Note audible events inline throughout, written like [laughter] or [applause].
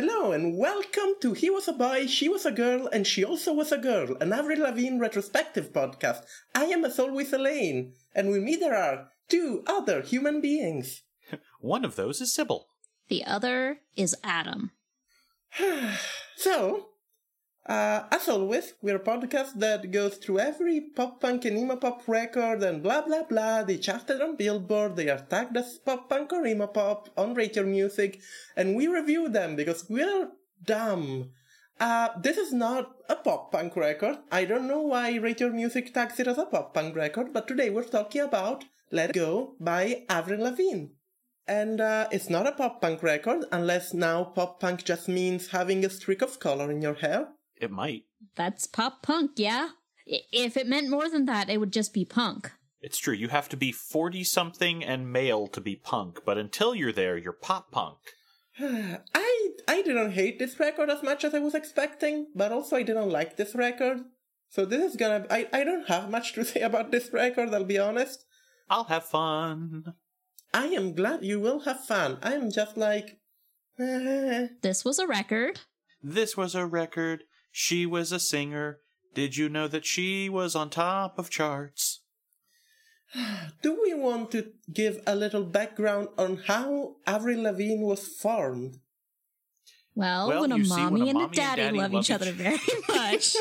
Hello and welcome to He Was a Boy, She Was a Girl, and She Also Was a Girl, an Avril Lavigne retrospective podcast. I am as always Elaine, and with me there are two other human beings. [laughs] One of those is Sybil. The other is Adam. [sighs] So, uh, as always, we're a podcast that goes through every pop punk and emo pop record and blah blah blah. They charted on Billboard, they are tagged as pop punk or emo pop on Rate Your Music, and we review them because we're dumb. Uh, this is not a pop punk record. I don't know why Rate Your Music tags it as a pop punk record, but today we're talking about Let Go by Avril Lavigne. And uh, it's not a pop punk record, unless now pop punk just means having a streak of color in your hair. It might. That's pop punk, yeah? If it meant more than that, it would just be punk. It's true. You have to be 40 something and male to be punk, but until you're there, you're pop punk. [sighs] I I didn't hate this record as much as I was expecting, but also I didn't like this record. So this is gonna I, I don't have much to [laughs] say about this record, I'll be honest. I'll have fun. I am glad you will have fun. I am just like eh. [sighs] This was a record. This was a record. She was a singer. Did you know that she was on top of charts? [sighs] Do we want to give a little background on how Avril Lavigne was formed? Well, Well, when, a see, when mommy and mommy a and daddy, daddy love, love each each- other [laughs] very much.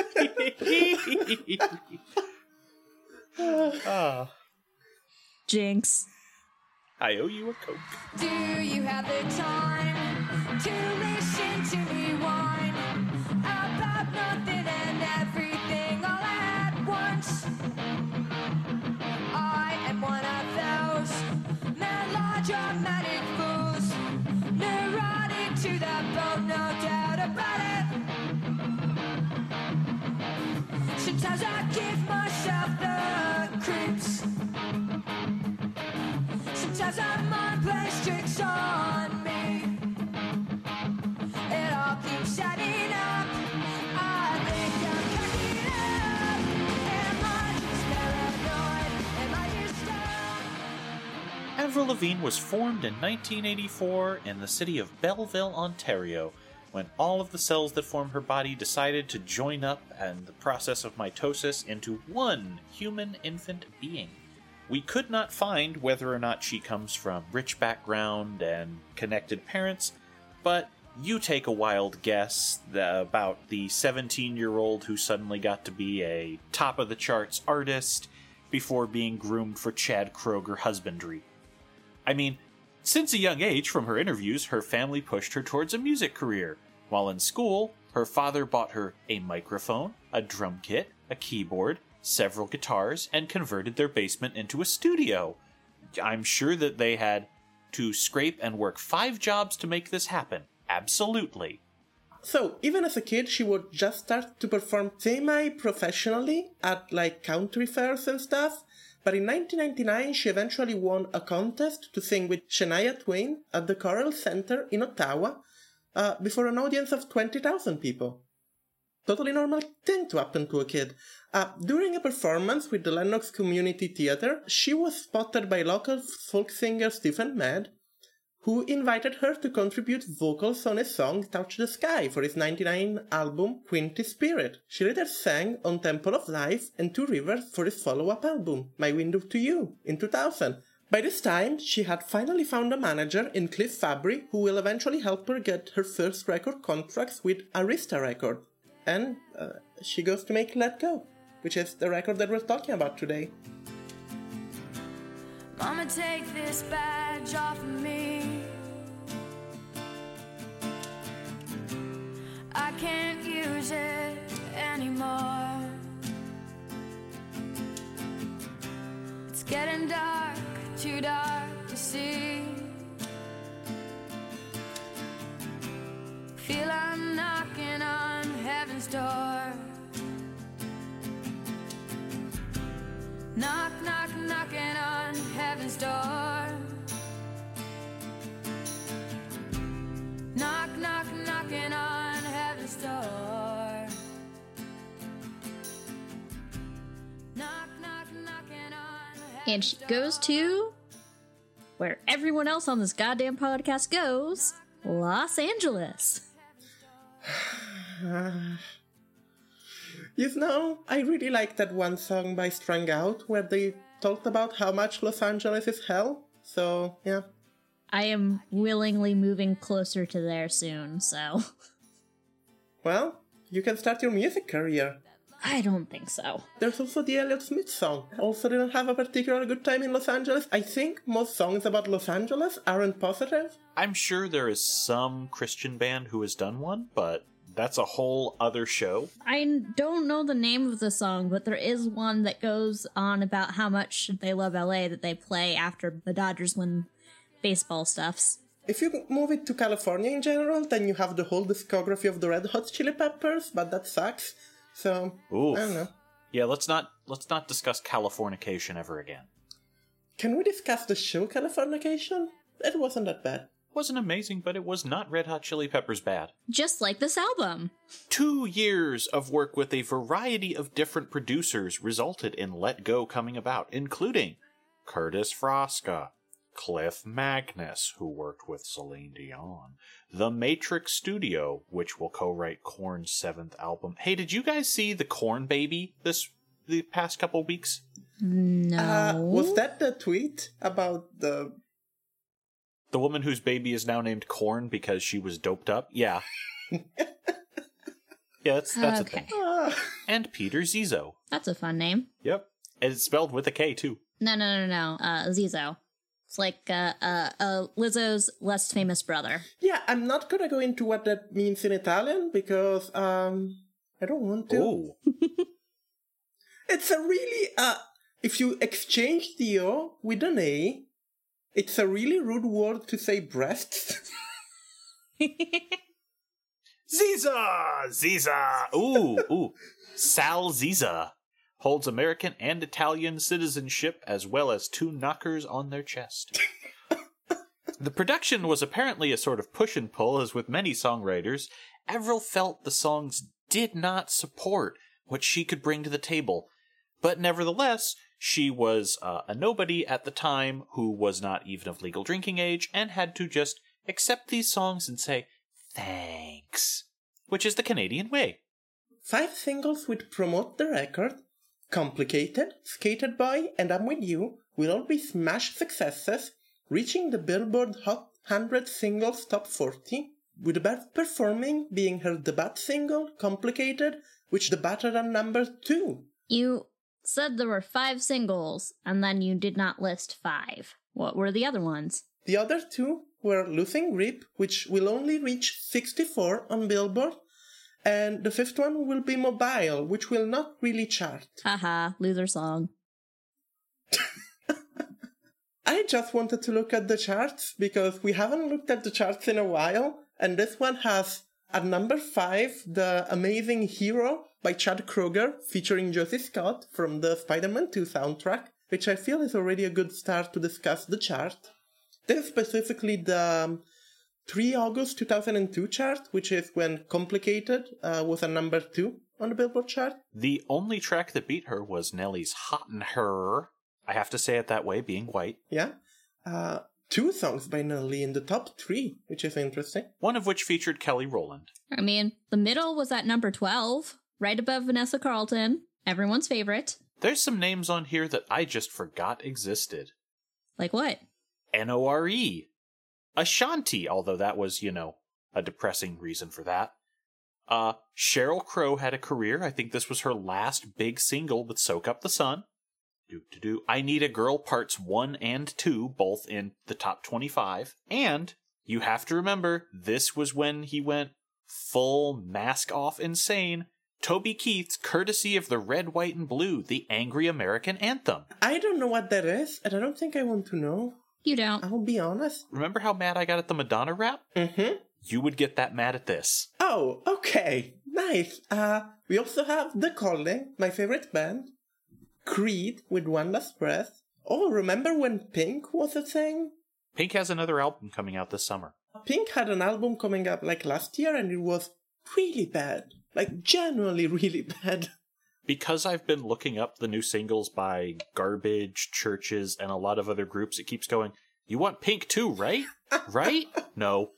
Ah, Jinx. I owe you a Coke. Do you have the time to listen to me whine Avril Lavigne was formed in 1984 in the city of Belleville, Ontario, when all of the cells that form her body decided to join up and the process of mitosis into one human infant being. We could not find whether or not she comes from rich background and connected parents, but you take a wild guess about the 17 year old who suddenly got to be a top of the charts artist before being groomed for Chad Kroeger husbandry. I mean, since a young age from her interviews, her family pushed her towards a music career. While in school, her father bought her a microphone, a drum kit, a keyboard, several guitars, and converted their basement into a studio. I'm sure that they had to scrape and work five jobs to make this happen. Absolutely. So, even as a kid, she would just start to perform semi professionally at like country fairs and stuff. But in 1999, she eventually won a contest to sing with Shania Twain at the Corel Centre in Ottawa uh, before an audience of 20,000 people. Totally normal thing to happen to a kid. Uh, during a performance with the Lennox Community Theatre, she was spotted by local folk singer Stephen Medd, who invited her to contribute vocals on his song Touch the Sky for his 99 album Quinte Spirit. She later sang on Temple of Life and Two Rivers for his follow-up album, My Window to You, in 2000. By this time, she had finally found a manager in Cliff Fabri who will eventually help her get her first record contracts with Arista Records. And uh, she goes to make Let Go, which is the record that we're talking about today. Mama, take this badge off of me. I can't use it anymore. It's getting dark, too dark to see. Feel I'm knocking on heaven's door. Knock, knock, knocking on heaven's door. Knock, knock, knocking on heaven's door. Knock, knock, knocking on And she heaven's goes to where everyone else on this goddamn podcast goes Los Angeles. You know, I really like that one song by Strung Out where they talked about how much Los Angeles is hell. So, yeah. I am willingly moving closer to there soon, so [laughs] Well, you can start your music career. I don't think so. There's also the Elliott Smith song. Also didn't have a particularly good time in Los Angeles. I think most songs about Los Angeles aren't positive. I'm sure there is some Christian band who has done one, but that's a whole other show. I don't know the name of the song, but there is one that goes on about how much they love LA that they play after the Dodgers win baseball stuffs. If you move it to California in general, then you have the whole discography of the Red Hot Chili Peppers, but that sucks. So, Oof. I don't know. Yeah, let's not let's not discuss Californication ever again. Can we discuss the show Californication? It wasn't that bad. Wasn't amazing, but it was not Red Hot Chili Peppers bad. Just like this album. Two years of work with a variety of different producers resulted in Let Go coming about, including Curtis Frasca, Clif Magness, who worked with Celine Dion, The Matrix Studio, which will co-write Korn's seventh album. Hey, did you guys see the Corn Baby this the past couple weeks? No. Uh, was that the tweet about the. The woman whose baby is now named Corn because she was doped up? Yeah. [laughs] yeah, that's that's a thing. And Peter Zizzo. That's a fun name. Yep. And it's spelled with a K too. No, no, no, no. Uh, Zizzo. It's like uh, uh, uh, Lizzo's less famous brother. yeah, I'm not gonna go into what that means in Italian because, um. I don't want to. Ooh. [laughs] It's a really uh if you exchange the O with an A, it's a really rude word to say breasts. Ziza! Ziza! Ooh, ooh. Sal Ziza holds American and Italian citizenship as well as two knockers on their chest. the production was apparently a sort of push and pull, as with many songwriters. Avril felt the songs did not support what she could bring to the table. But nevertheless, she was uh, a nobody at the time who was not even of legal drinking age and had to just accept these songs and say, thanks. Which is the Canadian way. Five singles would promote the record. Complicated, Skater Boy, and I'm With You will all be smash successes, reaching the Billboard Hot 100 Singles Top 40, with the best performing being her debut single, Complicated, which debuted at number 2. You said there were five singles, and then you did not list five. What were the other ones? The other two were Losing Grip, which will only reach 64 on Billboard, and the fifth one will be Mobile, which will not really chart. Haha, loser song. [laughs] I just wanted to look at the charts because we haven't looked at the charts in a while, and this one has at number 5 the amazing Hero by Chad Kroeger featuring Josey Scott from the Spider Man 2 soundtrack, which I feel is already a good start to discuss the chart. This is specifically the um, 3 August 2002 chart, which is when Complicated uh, was a number 2 on the Billboard chart. The only track that beat her was Nelly's Hot and Her. I have to say it that way, being white. Yeah. Uh, two songs by Nelly in the top three, which is interesting. One of which featured Kelly Rowland. I mean, the middle was at number 12, right above Vanessa Carlton, everyone's favorite. There's some names on here that I just forgot existed. Like what? N O R E. Ashanti, although that was, you know, a depressing reason for that. Uh, Sheryl Crow had a career. I think this was her last big single with Soak Up the Sun. Do do do. I Need a Girl parts 1 and 2, both in the top 25. And you have to remember, this was when he went full mask off insane. Toby Keith's courtesy of the Red, White, and Blue, the angry American anthem. I don't know what that is, and I don't think I want to know. You don't. I'll be honest. Remember how mad I got at the Madonna rap? Mm-hmm. You would get that mad at this. Oh, okay. Nice. Uh, we also have The Calling, my favorite band. Creed with One Last Breath. Oh, remember when Pink was a thing? Pink has another album coming out this summer. Pink had an album coming up like last year and it was really bad. Like, generally really [laughs] bad. Because I've been looking up the new singles by Garbage, Churches, and a lot of other groups, it keeps going, You want Pink too, right? right? [laughs] No.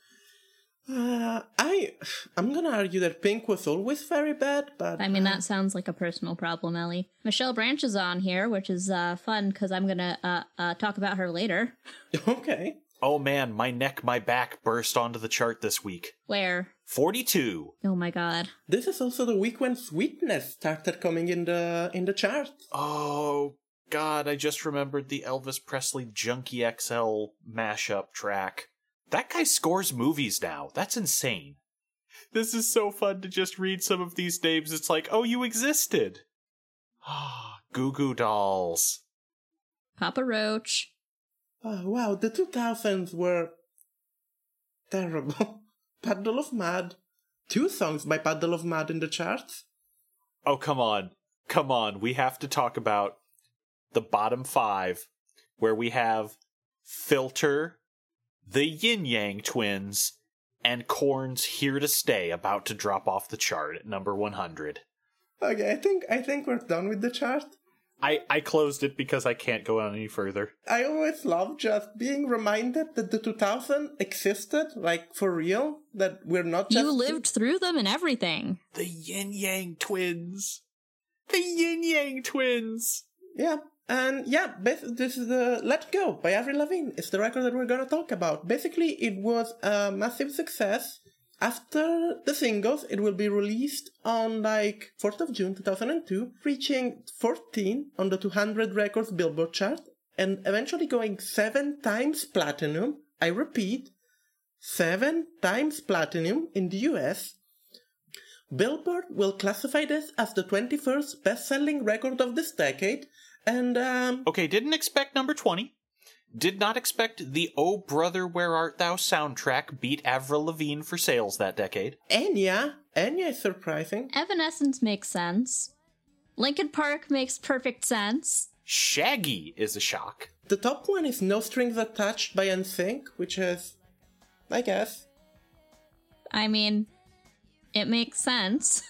Uh, I, I'm gonna argue that Pink was always very bad, but I mean, that sounds like a personal problem, Ellie. Michelle Branch is on here, which is uh, fun because I'm gonna uh, uh, talk about her later. [laughs] okay. Oh man, my neck, my back burst onto the chart this week. Where? 42. Oh my god. This is also the week when Sweetness started coming in the in the chart. Oh god, I just remembered the Elvis Presley Junkie XL mashup track. That guy scores movies now. That's insane. This is so fun to just read some of these names. It's like, oh, you existed. Ah, [sighs] Goo Goo Dolls. Papa Roach. Oh, wow, the 2000s were terrible. [laughs] Puddle of Mudd. Two songs by Puddle of Mudd in the charts. Oh, come on. Come on. We have to talk about the bottom five, where we have Filter, the Yin Yang Twins, and Korn's Here to Stay about to drop off the chart at number 100. Okay, I think I think we're done with the chart. I, I closed it because I can't go on any further. I always love just being reminded that the 2000 existed, like for real. That we're not just You lived through them and everything. The Yin Yang Twins. The Yin Yang Twins. Yeah, and yeah, this is the "Let Go" by Avril Lavigne. It's the record that we're gonna talk about. Basically, it was a massive success. After the singles, it will be released on like 4th of June 2002, reaching 14 on the 200 Records Billboard chart, and eventually going seven times platinum. I repeat, seven times platinum in the US. Billboard will classify this as the 21st best-selling record of this decade, and um, Okay, didn't expect number 20. Did not expect the Oh Brother Where Art Thou soundtrack beat Avril Lavigne for sales that decade. Enya, Enya is surprising. Evanescence makes sense. Linkin Park makes perfect sense. Shaggy is a shock. The top one is No Strings Attached by NSYNC, which is, I guess. I mean, it makes sense.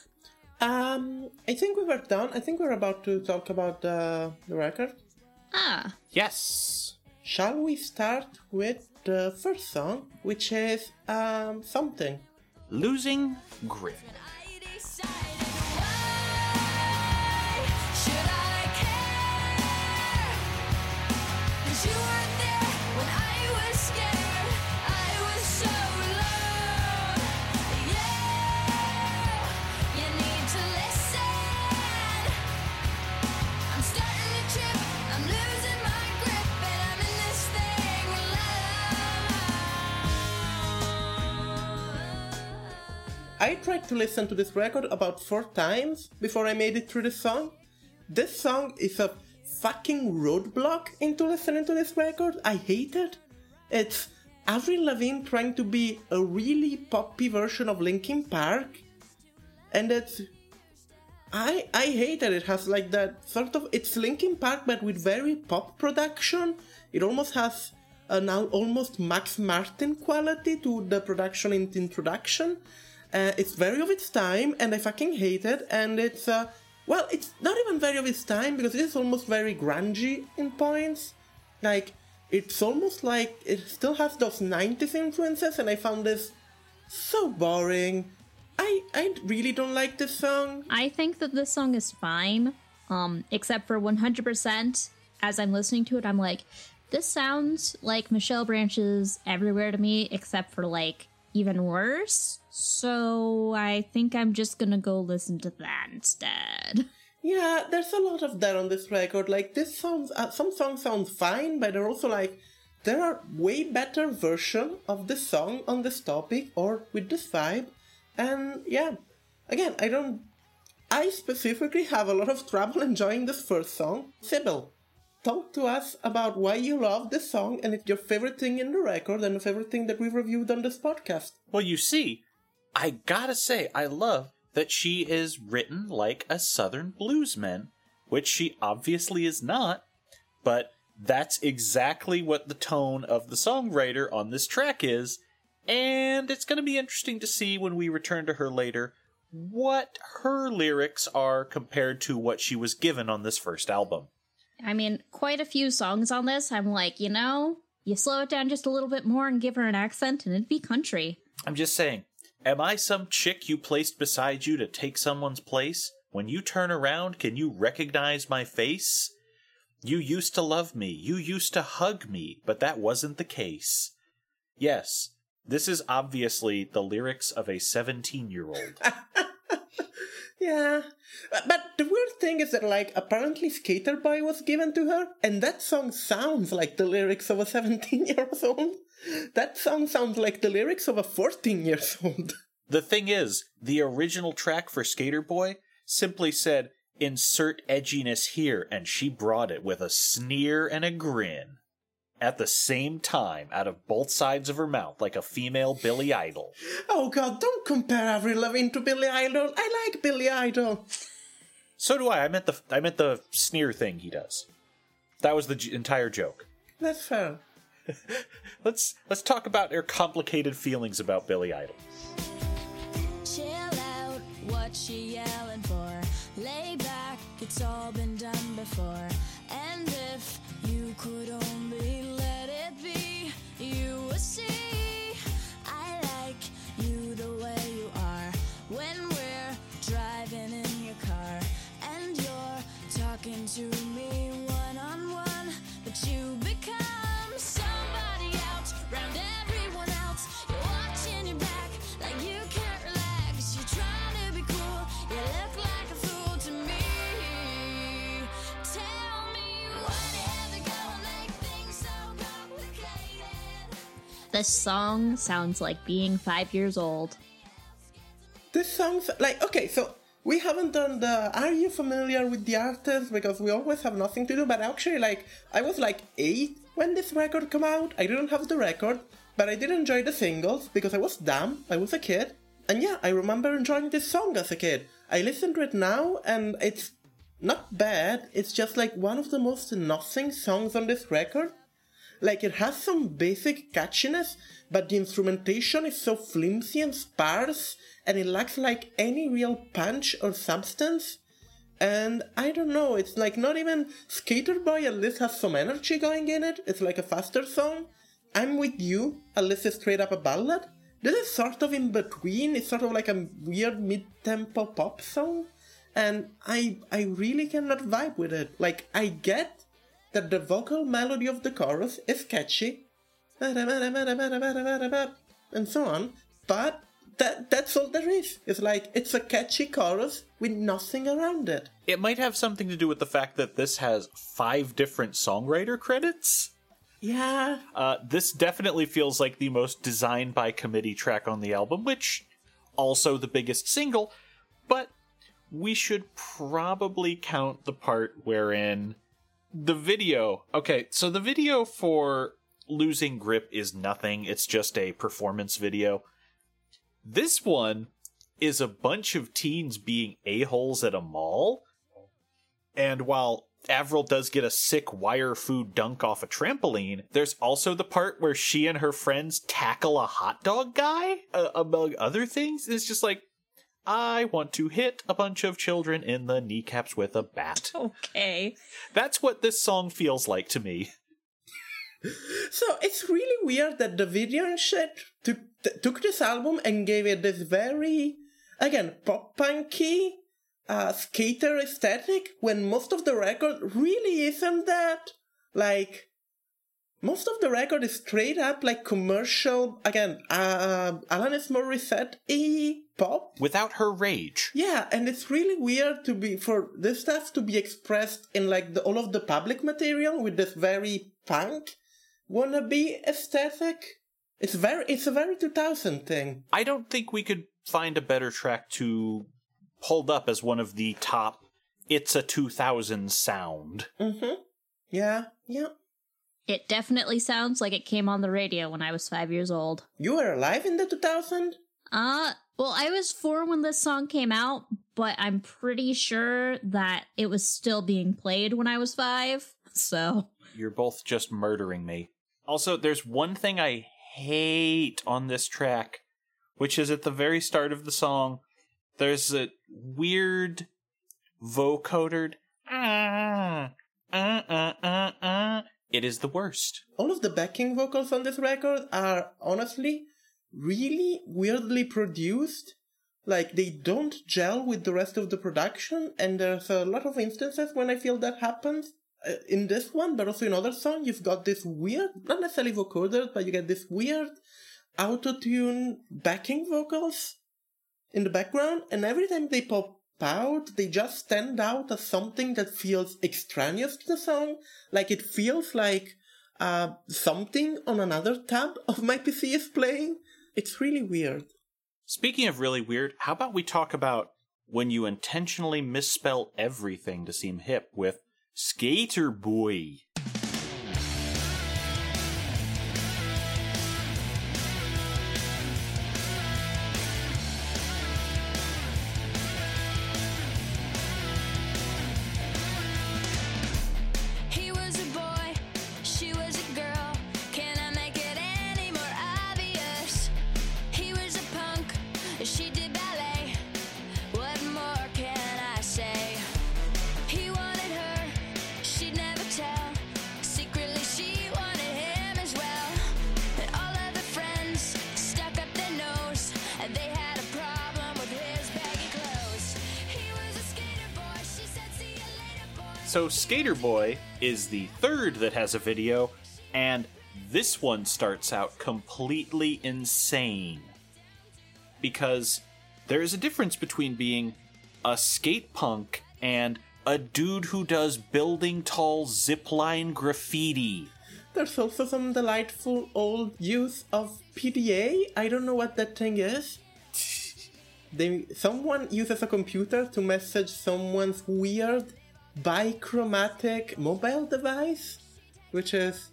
Um, I think we were done. I think we're about to talk about the, the record. Ah, Yes. Shall we start with the first song, which is um something? Losing Grip. I tried to listen to this record about four times before I made it through the song. This song is a fucking roadblock into listening to this record. I hate it. It's Avril Lavigne trying to be a really poppy version of Linkin Park, and it's I I hate that it has like that sort of it's Linkin Park but with very pop production. It almost has an almost Max Martin quality to the production in the introduction. Uh, it's very of its time, and I fucking hate it. And it's uh, well, it's not even very of its time because it is almost very grungy in points. Like it's almost like it still has those '90s influences, and I found this so boring. I I really don't like this song. I think that this song is fine, um, except for 100%. As I'm listening to it, I'm like, this sounds like Michelle Branch's Everywhere to me, except for like even worse. So I think I'm just gonna go listen to that instead. [laughs] Yeah, there's a lot of that on this record. Like this sounds, uh, some songs sound fine, but they're also like there are way better version of the song on this topic or with this vibe. And yeah, again, I don't. I specifically have a lot of trouble [laughs] enjoying this first song, Sybil. talk to us about why you love this song and it's your favorite thing in the record and the favorite thing that we've reviewed on this podcast. Well, you see, I gotta say, I love that she is written like a Southern bluesman, which she obviously is not, but that's exactly what the tone of the songwriter on this track is, and it's gonna be interesting to see when we return to her later what her lyrics are compared to what she was given on this first album. I mean, quite a few songs on this. I'm like, you know, you slow it down just a little bit more and give her an accent, and it'd be country. I'm just saying, am I some chick you placed beside you to take someone's place? When you turn around, can you recognize my face? You used to love me, you used to hug me, but that wasn't the case. Yes, this is obviously the lyrics of a 17 year old. [laughs] Yeah. But- the weird thing is that, like, apparently Skater Boy was given to her, and that song sounds like the lyrics of a 17 year old. That song sounds like the lyrics of a 14 years old. The thing is, the original track for Skater Boy simply said, insert edginess here, and she brought it with a sneer and a grin. At the same time, out of both sides of her mouth, like a female Billy Idol. Oh god, don't compare Avril Lavigne to Billy Idol. I like Billy Idol. So do I. I meant the I meant the sneer thing he does. That was the j- entire joke. That's fair. [laughs] Let's let's talk about her complicated feelings about Billy Idol. Chill out, what she yelling for? Lay back, it's all been done before. And if you could only let it be, you would see. This song sounds like being five years old. This sounds like okay, so we haven't done the are you familiar with the artist because we always have nothing to do, but actually like I was like eight when this record came out. I didn't have the record, but I did enjoy the singles because I was dumb, I was a kid. And yeah, I remember enjoying this song as a kid. I listen to it now and it's not bad, it's just like one of the most nothing songs on this record. Like it has some basic catchiness, but the instrumentation is so flimsy and sparse, and it lacks like any real punch or substance. And I don't know, it's like not even Skater Boy at least has some energy going in it. It's like a faster song. I'm with you, at least it's straight up a ballad. This is sort of in between, it's sort of like a weird mid tempo pop song. And I I really cannot vibe with it. Like I get that the vocal melody of the chorus is catchy, and so on, but that that's all there is. It's like it's a catchy chorus with nothing around it. It might have something to do with the fact that this has five different songwriter credits. Yeah, Uh, this definitely feels like the most designed by committee track on the album, which also the biggest single, but we should probably count the part wherein the video. Okay, so the video for Losing Grip is nothing, it's just a performance video. This one is a bunch of teens being a-holes at a mall. And while Avril does get a sick wire food dunk off a trampoline, there's also the part where she and her friends tackle a hot dog guy, uh, among other things. It's just like, I want to hit a bunch of children in the kneecaps with a bat. [laughs] Okay. That's what this song feels like to me. So it's really weird that the video and shit took t- took this album and gave it this very again pop punky uh, skater aesthetic when most of the record really isn't that. Like most of the record is straight up like commercial again uh, Alanis Morissette e pop. Without her rage. Yeah, and it's really weird to be for this stuff to be expressed in like the, all of the public material with this very punk wannabe aesthetic. It's very, it's a very 2000 thing. I don't think we could find a better track to hold up as one of the top it's a 2000 sound. Mm-hmm. Yeah, yeah. It definitely sounds like it came on the radio when I was five years old. You were alive in the 2000? Uh, well, I was four when this song came out, but I'm pretty sure that it was still being played when I was five. [laughs] So, You're both just murdering me. Also, there's one thing I hate on this track, which is at the very start of the song, there's a weird vocodered. "Ah, uh, uh, uh, uh." It is the worst. All of the backing vocals on this record are honestly really weirdly produced. Like they don't gel with the rest of the production, and there's a lot of instances when I feel that happens. Uh, in this one, but also in other songs, you've got this weird, not necessarily vocoders, but you get this weird auto-tune backing vocals in the background, and every time they pop they just stand out as something that feels extraneous to the song. Like it feels like uh, something on another tab of my [laughs] PC is playing. It's really weird. Speaking of really weird, how about we talk about when you intentionally misspell everything to seem hip with Skater Boy? So, Skater Boy is the third that has a video, and this one starts out completely insane. Because there is a difference between being a skate punk and a dude who does building tall zipline graffiti. There's also some delightful old use of PDA. I don't know what that thing is. [laughs] They someone uses a computer to message someone's weird bichromatic mobile device, which is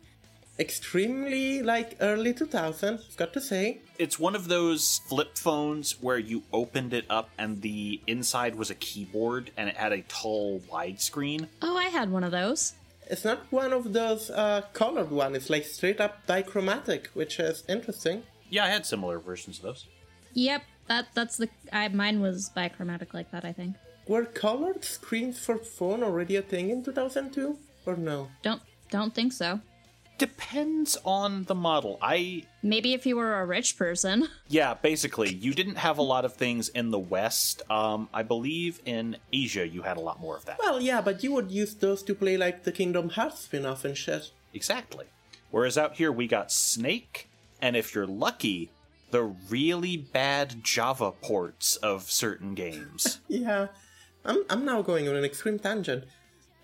extremely like early 2000, I've got to say. It's one of those flip phones where you opened it up and the inside was a keyboard and it had a tall widescreen. oh, I had one of those. It's not one of those uh, colored one. It's like straight up dichromatic, which is interesting. Yeah, I had similar versions of those. Yep, that that's the. I mine was bichromatic like that. I think. Were colored screens for phone already a thing in 2002? Or no? Don't don't think so. Depends on the model. I Maybe if you were a rich person. [laughs] yeah, basically, you didn't have a lot of things in the West. Um, I believe in Asia you had a lot more of that. Well, yeah, but you would use those to play like the Kingdom Hearts spin off and shit. Exactly. Whereas out here we got Snake, and if you're lucky, the really bad Java ports of certain games. [laughs] Yeah, I'm, I'm now going on an extreme tangent.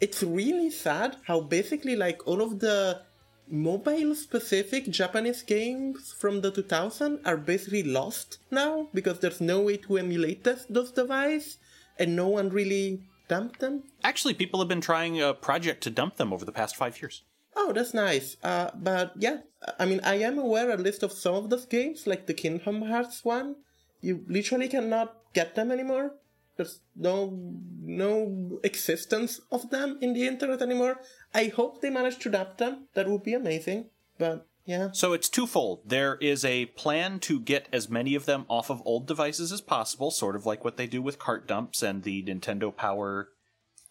It's really sad how basically like all of the mobile specific Japanese games from the 2000 are basically lost now because there's no way to emulate this, those devices and no one really dumped them. Actually, people have been trying a project to dump them over the past five years. Oh, that's nice. Uh, but yeah, I mean, I am aware at least of some of those games, like the Kingdom Hearts one. You literally cannot get them anymore. There's no no existence of them in the internet anymore. I hope they manage to adapt them. That would be amazing. But yeah, So it's twofold. There is a plan to get as many of them off of old devices as possible, sort of like what they do with cart dumps and the Nintendo Power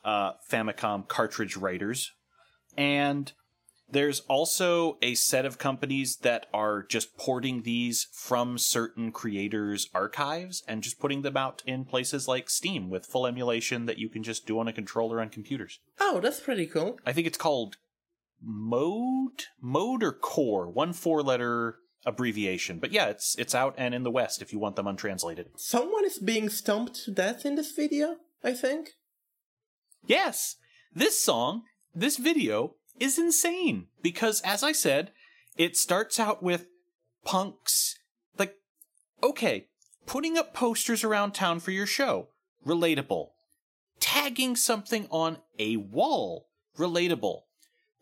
uh, Famicom cartridge writers. And there's also a set of companies that are just porting these from certain creators' archives and just putting them out in places like Steam with full emulation that you can just do on a controller on computers. oh, that's pretty cool. I think it's called Mode, Mode or Core, one four-letter abbreviation. But yeah, it's it's out and in the West if you want them untranslated. Someone is being stomped to death in this video. I think. Yes, this song, this video is insane. Because, as I said, it starts out with punks. Like, okay, putting up posters around town for your show, relatable. Tagging something on a wall, relatable.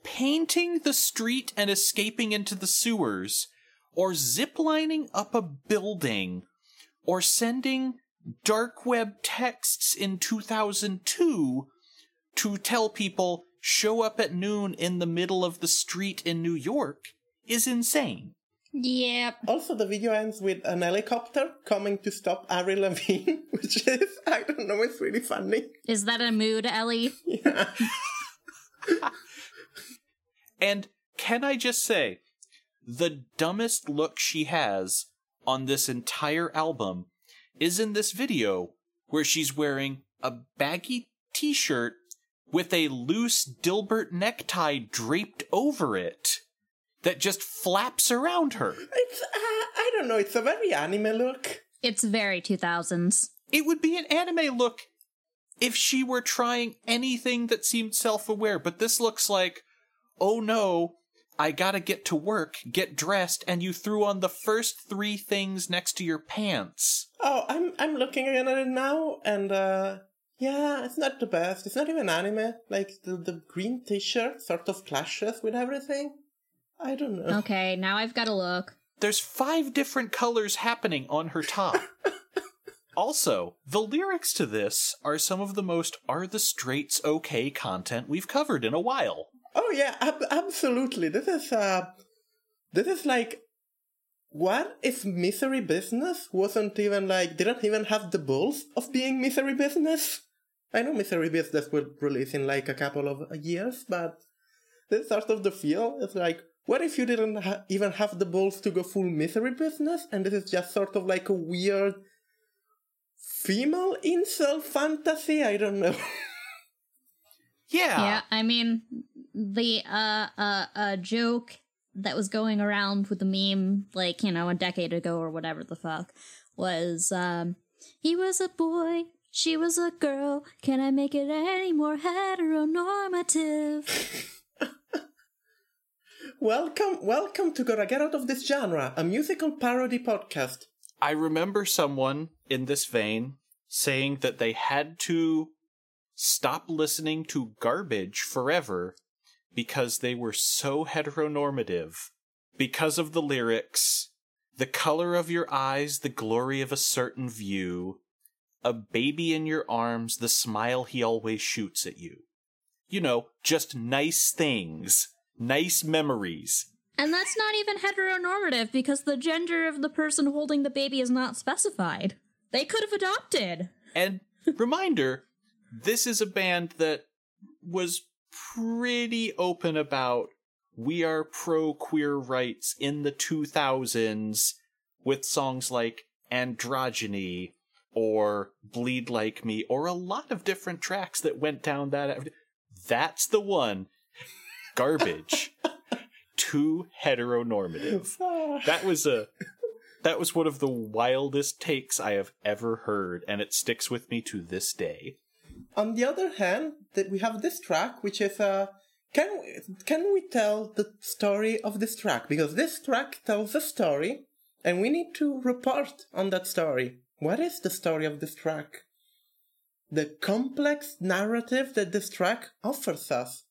painting the street and escaping into the sewers, or ziplining up a building, or sending dark web texts in 2002 to tell people show up at noon in the middle of the street in New York is insane. Yep. Also, the video ends with an helicopter coming to stop Ari Levine, [laughs] which is, I don't know, it's really funny. Is that a mood, Ellie? Yeah. [laughs] And can I just say, the dumbest look she has on this entire album is in this video where she's wearing a baggy t shirt with a loose Dilbert necktie draped over it that just flaps around her. It's, uh, I don't know, it's a very anime look. It's very 2000s. It would be an anime look if she were trying anything that seemed self aware, but this looks like, oh no, I gotta get to work, get dressed, and you threw on the first three things next to your pants. Oh, I'm I'm looking again at it now, and uh, yeah, it's not the best. It's not even anime. Like the the green T-shirt sort of clashes with everything. I don't know. Okay, now I've got to look. There's five different colors happening on her top. [laughs] also, the lyrics to this are some of the most are the straights okay content we've covered in a while. Oh yeah, ab- absolutely. This is uh, this is like, what if Misery Business wasn't even like didn't even have the balls of being Misery Business? I know Misery Business will release in like a couple of years, but this sort of the feel. is like, what if you didn't ha- even have the balls to go full Misery Business, and this is just sort of like a weird female incel fantasy? I don't know. [laughs] Yeah. Yeah, I mean the uh uh uh joke that was going around with the meme like, you know, a decade ago or whatever the fuck was um he was a boy, she was a girl, can I make it any more heteronormative? [laughs] welcome, welcome to Gotta Get Out of This Genre, a musical parody podcast. I remember someone in this vein saying that they had to stop listening to garbage forever because they were so heteronormative. Because of the lyrics, the color of your eyes, the glory of a certain view, a baby in your arms, the smile he always shoots at you. You know, just nice things, nice memories. And that's not even heteronormative because the gender of the person holding the baby is not specified. They could have adopted. And [laughs] reminder, this is a band that was pretty open about we are pro queer rights in the 2000s with songs like Androgyny or Bleed Like Me or a lot of different tracks that went down that. That's the one. Garbage. [laughs] Too heteronormative. [sighs] That was a. That was one of the wildest takes I have ever heard, and it sticks with me to this day. On the other hand, that we have this track, which is uh, can we, can we tell the story of this track? Because this track tells a story, and we need to report on that story. What is the story of this track? The complex narrative that this track offers us.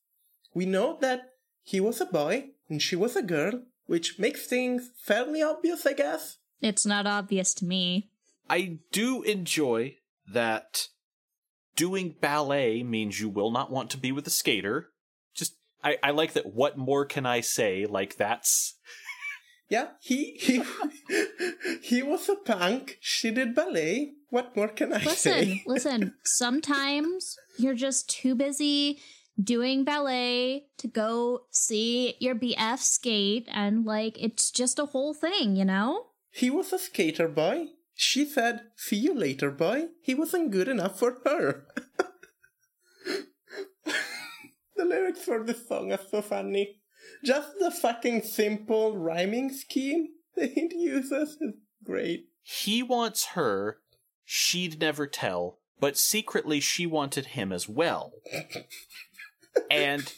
We know that he was a boy and she was a girl, which makes things fairly obvious, I guess. It's not obvious to me. I do enjoy that doing ballet means you will not want to be with a skater. Just I, I like that what more can I say? Like that's Yeah, he he [laughs] he was a punk. She did ballet. What more can I Listen, say? listen, [laughs] listen. sometimes you're just too busy doing ballet to go see your BF skate and like it's just a whole thing, you know? He was a skater boy. She said, "See you later, boy." He wasn't good enough for her. [laughs] the lyrics for this song are so funny. Just the fucking simple rhyming scheme [laughs] that he uses is great. he wants her, she'd never tell, but secretly she wanted him as well. and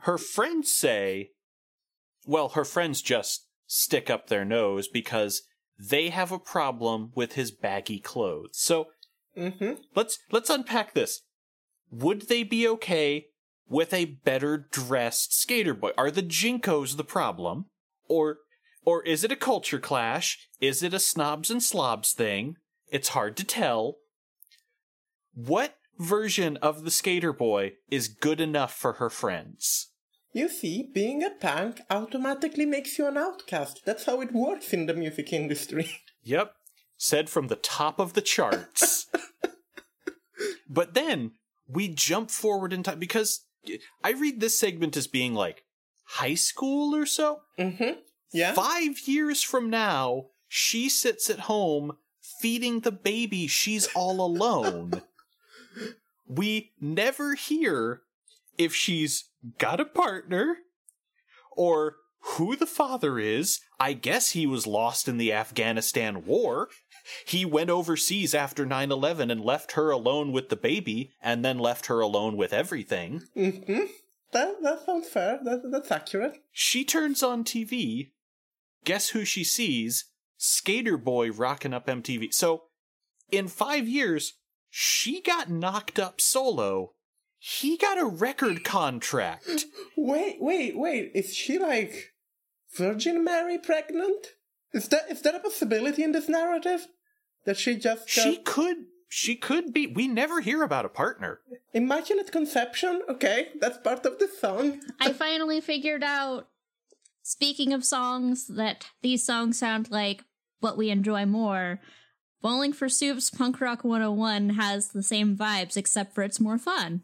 her friends say, well, her friends just stick up their nose because they have a problem with his baggy clothes. So Mm-hmm. let's let's unpack this. Would they be okay with a better dressed skater boy? Are the JNCOs the problem? Or or is it a culture clash? Is it a snobs and slobs thing? It's hard to tell. What version of the skater boy is good enough for her friends? You see, being a punk automatically makes you an outcast. That's how it works in the music industry. [laughs] Yep. Said from the top of the charts. [laughs] but then we jump forward in time because I read this segment as being like high school or so. mm-hmm. Yeah? Five years from now, she sits at home feeding the baby. She's all alone. [laughs] we never hear if she's got a partner or who the father is. I guess he was lost in the Afghanistan war. He went overseas after 9 11 and left her alone with the baby and then left her alone with everything. Mm-hmm. That, that sounds fair. That, that's accurate. She turns on TV. Guess who she sees? Skater Boy rocking up MTV. So, in five years, she got knocked up solo. He got a record contract. Wait, wait, wait. Is she like Virgin Mary pregnant? Is that is that a possibility in this narrative? That she just got She uh, could. She could be. We never hear about a partner. immaculate conception? Okay, that's part of the song. [laughs] I finally figured out, speaking of songs, that these songs sound like what we enjoy more. Bowling for Soup's Punk Rock 101 has the same vibes, except for it's more fun.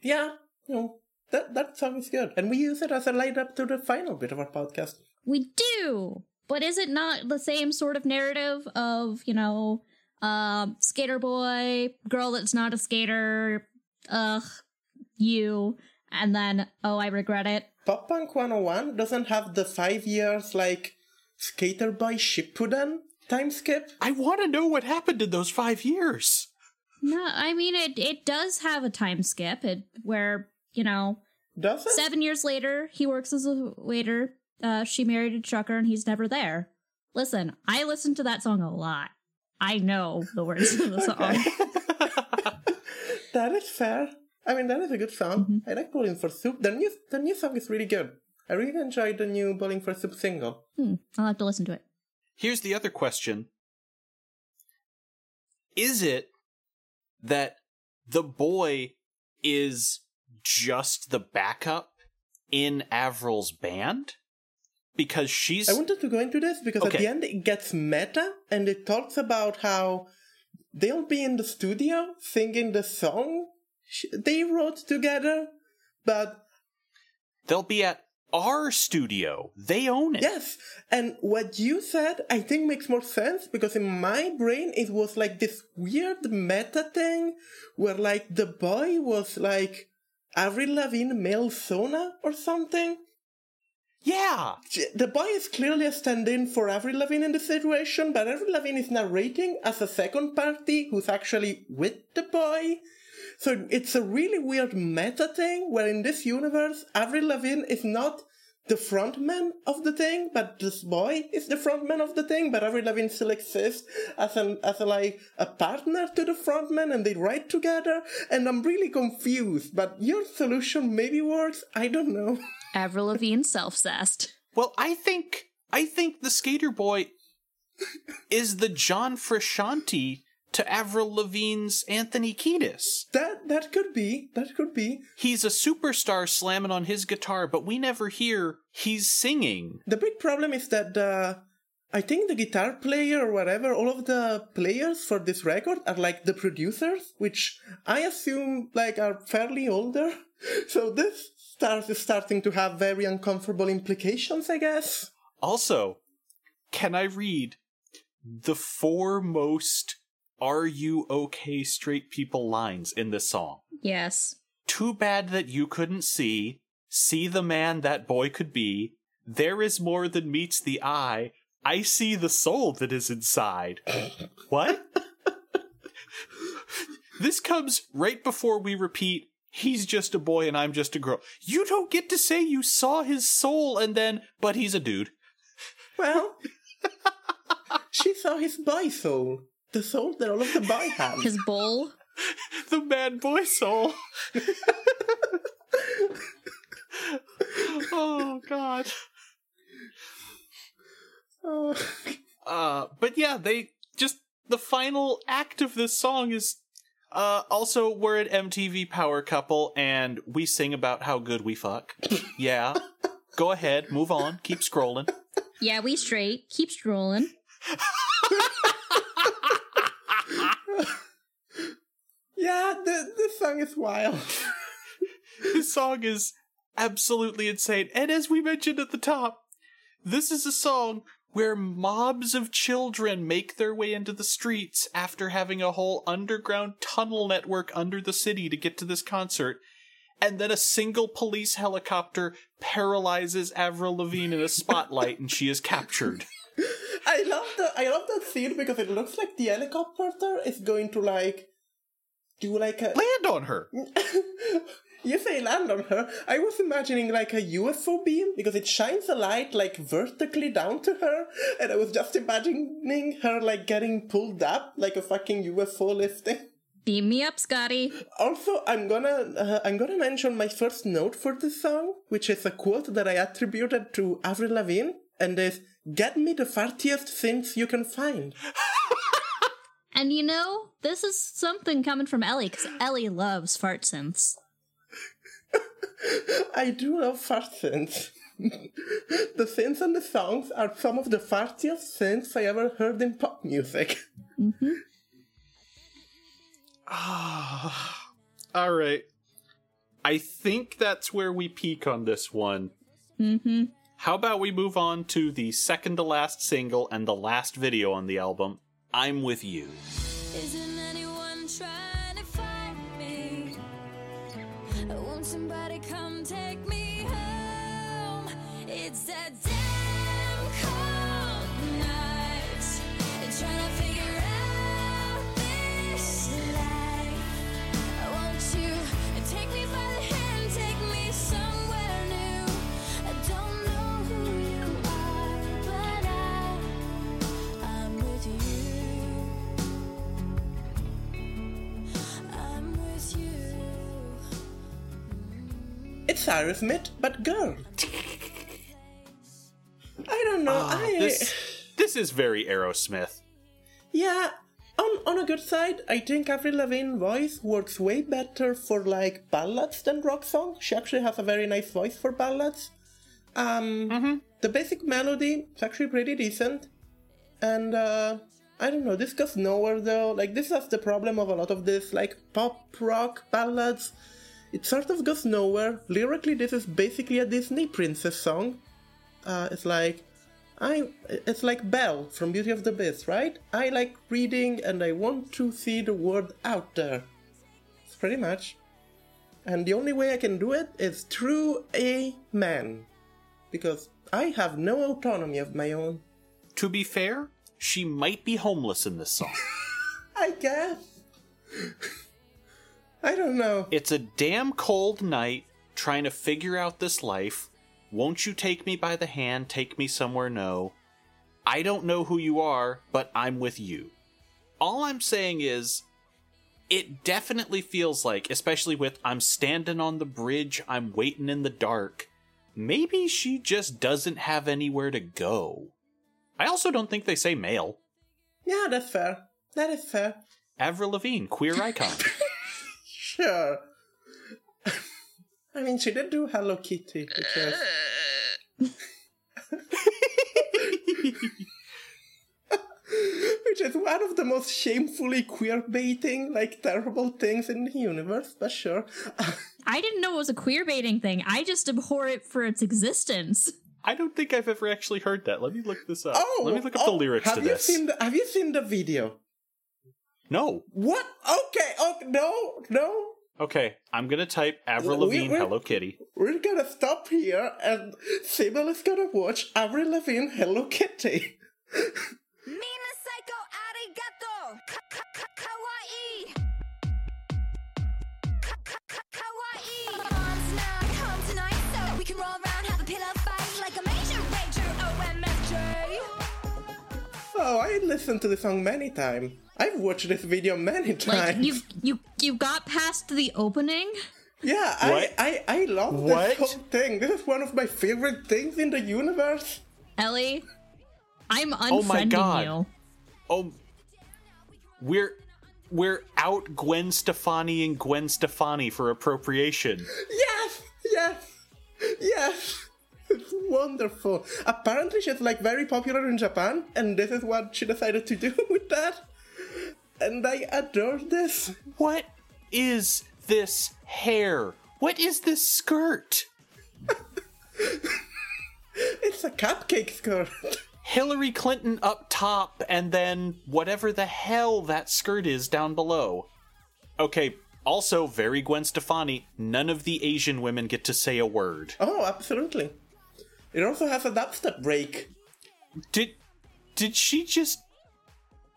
Yeah, no, that that song is good, and we use it as a light up to the final bit of our podcast. We do! But is it not the same sort of narrative of, you know, um, skater boy, girl that's not a skater, ugh, you, and then, oh, I regret it? Pop Punk 101 doesn't have the five years like Skater Boy Shippuden time skip. I want to know what happened in those five years. No, I mean, it, it does have a time skip it, where, you know, Does it? Seven years later, he works as a waiter. Uh, she married a trucker and he's never there. Listen, I listen to that song a lot. I know the words of the [laughs] song. [laughs] That is fair. I mean, that is a good song. I like Bowling for Soup. The new, the new song is really good. I really enjoyed the new Bowling for Soup single. Hmm, I'll have to listen to it. Here's the other question Is it that the boy is just the backup in Avril's band? Because she's. I wanted to go into this because at the end it gets meta and it talks about how they'll be in the studio singing the song they wrote together, but They'll be at our studio. They own it. Yes, and what you said I think makes more sense because in my brain it was like this weird meta thing where like the boy was like Avril Lavigne male Sona or something. Yeah. The boy is clearly a stand-in for Avril Lavigne in the situation, but Avril Lavigne is narrating as a second party who's actually with the boy. So it's a really weird meta thing where in this universe, Avril Lavigne is not the frontman of the thing, but this boy is the frontman of the thing, but Avril Lavigne still exists as an, as a, like, a partner to the frontman and they write together. And I'm really confused, but your solution maybe works. I don't know. [laughs] Avril Lavigne self-zest. Well, I think I think the skater boy is the John Frusciante to Avril Lavigne's Anthony Kiedis. That, that could be, that could be. He's a superstar slamming on his guitar, but we never hear he's singing. The big problem is that the I think the guitar player or whatever, all of the players for this record are like the producers, which I assume like are fairly older. [laughs] So this start is starting to have very uncomfortable implications, I guess. Also, can I read the four most are you okay straight people lines in this song? Yes. Too bad that you couldn't see. See the man that boy could be. There is more than meets the eye. I see the soul that is inside. [laughs] what? this comes right before we repeat, he's just a boy and I'm just a girl. You don't get to say you saw his soul and then, but he's a dude. Well, [laughs] she saw his boy soul, the soul that all of the boy have. His bull. [laughs] The bad boy soul. [laughs] oh god. Oh. Uh, but yeah, they just the final act of this song is uh also we're an MTV power couple and we sing about how good we fuck. [laughs] yeah. Go ahead, move on, keep scrolling. Yeah, we straight. Keep strolling. Yeah, the, the song is wild. [laughs] This song is absolutely insane. And as we mentioned at the top, this is a song where mobs of children make their way into the streets after having a whole underground tunnel network under the city to get to this concert. And then a single police helicopter paralyzes Avril Lavigne in a spotlight and she is captured. [laughs] I love the I love that scene because it looks like the helicopter is going to like do like a Land on her! [laughs] you say land on her. I was imagining like a UFO beam because it shines a light like vertically down to her, and I was just imagining her like getting pulled up like a fucking UFO lifting. Beam me up, Scotty. Also, I'm gonna uh, I'm gonna mention my first note for this song, which is a quote that I attributed to Avril Lavigne, and is "Get me the fartiest things you can find." [laughs] And you know, this is something coming from Ellie, because Ellie loves fart synths. [laughs] I do love fart synths. [laughs] the synths and the songs are some of the fartiest synths I ever heard in pop music. [laughs] All right. I think that's where we peak on this one. Mm-hmm. How about we move on to the second to last single and the last video on the album, I'm With You. Isn't anyone trying to find me? Won't somebody come take me home? It's that damn It's Aerosmith, but girl. I don't know. I This this is very Aerosmith. yeah. On on a good side, I think Avril Lavigne's voice works way better for like ballads than rock songs. She actually has a very nice voice for ballads. Um, the basic melody is actually pretty decent, and uh, I don't know. This goes nowhere though. Like this is the problem of a lot of this like pop rock ballads. It sort of goes nowhere. Lyrically, this is basically a Disney princess song. Uh, it's like I it's like Belle from Beauty of the Beast, right? I like reading and I want to see the world out there. It's pretty much. And the only way I can do it is through a man. Because I have no autonomy of my own. To be fair, she might be homeless in this song. [laughs] I guess. I don't know. it's a damn cold night trying to figure out this life. Won't you take me by the hand, take me somewhere no? I don't know who you are, but I'm with you. All I'm saying is it definitely feels like, especially with I'm standing on the bridge, I'm waiting in the dark. Maybe she just doesn't have anywhere to go. I also don't think they say male. Yeah, that's fair. That is fair. Avril Lavigne, queer icon. [laughs] Sure. I mean, she did do Hello Kitty, which is. [laughs] which is one of the most shamefully queer baiting, like terrible things in the universe, but sure. I didn't know it was a queer baiting thing. I just abhor it for its existence. I don't think I've ever actually heard that. Let me look this up. Oh, Let me look up oh, the lyrics have to you this. Seen the, have you seen the video? No. What? Okay, oh, no, no. Okay, I'm gonna type Avril Lavigne we- Hello Kitty. We're gonna stop here and Sybil is gonna watch Avril Lavigne Hello Kitty. Mina psycho arigato ka- ka- ka- kawaii Ka- ka- ka- kawaii Moms now come tonight so we can roll around have a pillow fight like a major rager OMFJ Oh, I listened to the song many times. I've watched this video many Like times. you, you, you got past the opening. Yeah, What? I, I, I love What? this whole thing. This is one of my favorite things in the universe. Ellie, I'm unfriending Oh my God. you. Oh, we're we're out Gwen Stefani and Gwen Stefani for appropriation. Yes, yes, yes. It's wonderful. Apparently, she's like very popular in Japan, and this is what she decided to do [laughs] with that. And I adore this. What is this hair? What is this skirt? [laughs] It's a cupcake skirt. [laughs] Hillary Clinton up top, and then whatever the hell that skirt is down below. Okay, also very Gwen Stefani. None of the Asian women get to say a word. Oh, absolutely. It also has a dubstep break. Did did she just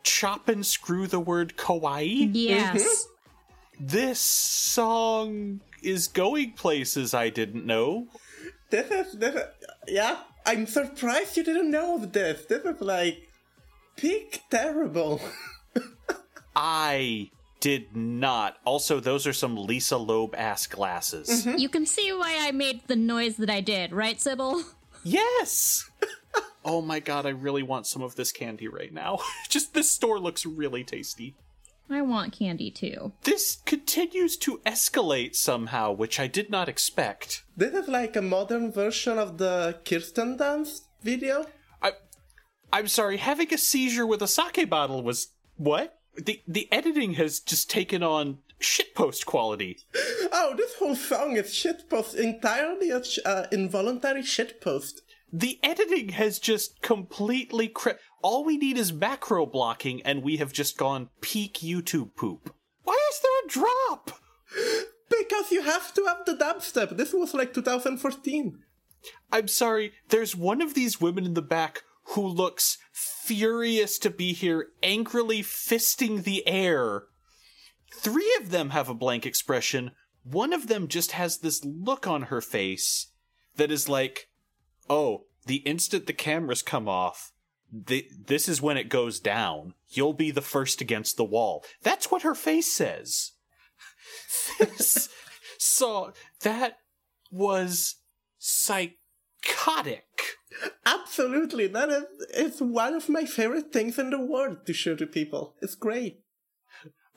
chop and screw the word kawaii? Yes. Mm-hmm. This song is going places I didn't know. This is this. Is, yeah, I'm surprised you didn't know of this. This is like peak terrible. [laughs] I did not. Also, those are some Lisa Loeb ass glasses. Mm-hmm. You can see why I made the noise that I did, right, Sybil? Yes! Oh my god, I really want some of this candy right now. [laughs] Just this store looks really tasty. I want candy too. This continues to escalate somehow, which I did not expect. This is like a modern version of the Kirsten Dunst video. I I'm sorry, having a seizure with a sake bottle was what? The the editing has just taken on shitpost quality. [laughs] Oh, this whole song is shitpost entirely a sh- uh, involuntary shitpost. The editing has just completely cra- all we need is macro blocking and we have just gone peak YouTube poop. Why is there a drop? [gasps] Because you have to have the dubstep. This was like 2014. I'm sorry, there's one of these women in the back who looks furious to be here, angrily fisting the air. Three of them have a blank expression. One of them just has this look on her face that is like, oh, the instant the cameras come off, th- this is when it goes down. You'll be the first against the wall. That's what her face says. This song, that was psychotic. Absolutely, that is it's one of my favorite things in the world to show to people. It's great.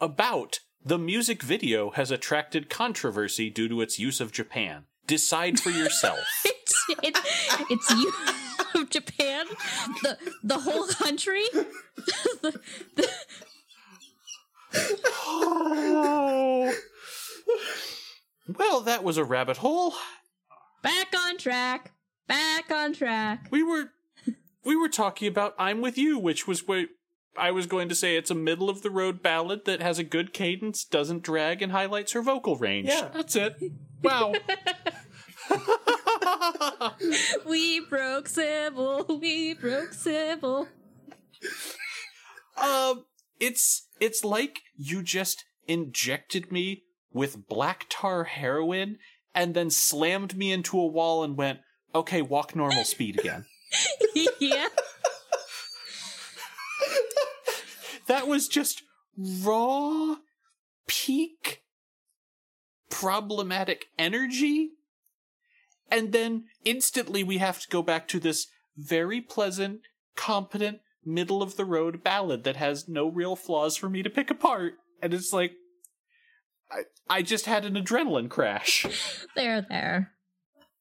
About the music video has attracted controversy due to its use of Japan. Decide for yourself. [laughs] It's it's, it's you of Japan, the the whole country. the, the, oh. Well, that was a rabbit hole. back on track. Back on track. We were we were talking about I'm with you, which was what I was going to say it's a middle of the road ballad that has a good cadence, doesn't drag, and highlights her vocal range. Yeah. That's it. [laughs] Wow. We broke Sybil. We broke Sybil. Um, it's it's like you just injected me with black tar heroin and then slammed me into a wall and went, "Okay, walk normal speed again." [laughs] yeah. that was just raw peak problematic energy. And then instantly we have to go back to this very pleasant, competent, middle of the road ballad that has no real flaws for me to pick apart. And it's like, I, I just had an adrenaline crash. [laughs] There, there.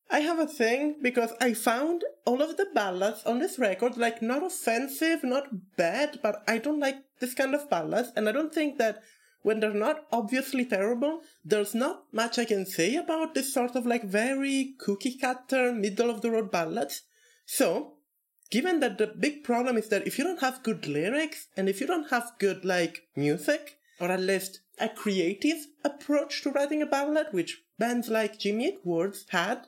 I have a thing because I found all of the ballads on this record like not offensive, not bad, but I don't like this kind of ballads, and I don't think that when they're not obviously terrible, there's not much I can say about this sort of like very cookie cutter, middle of the road ballads. So, given that the big problem is that if you don't have good lyrics and if you don't have good like music, or at least a creative approach to writing a ballad, which bands like Jimmy Eat had,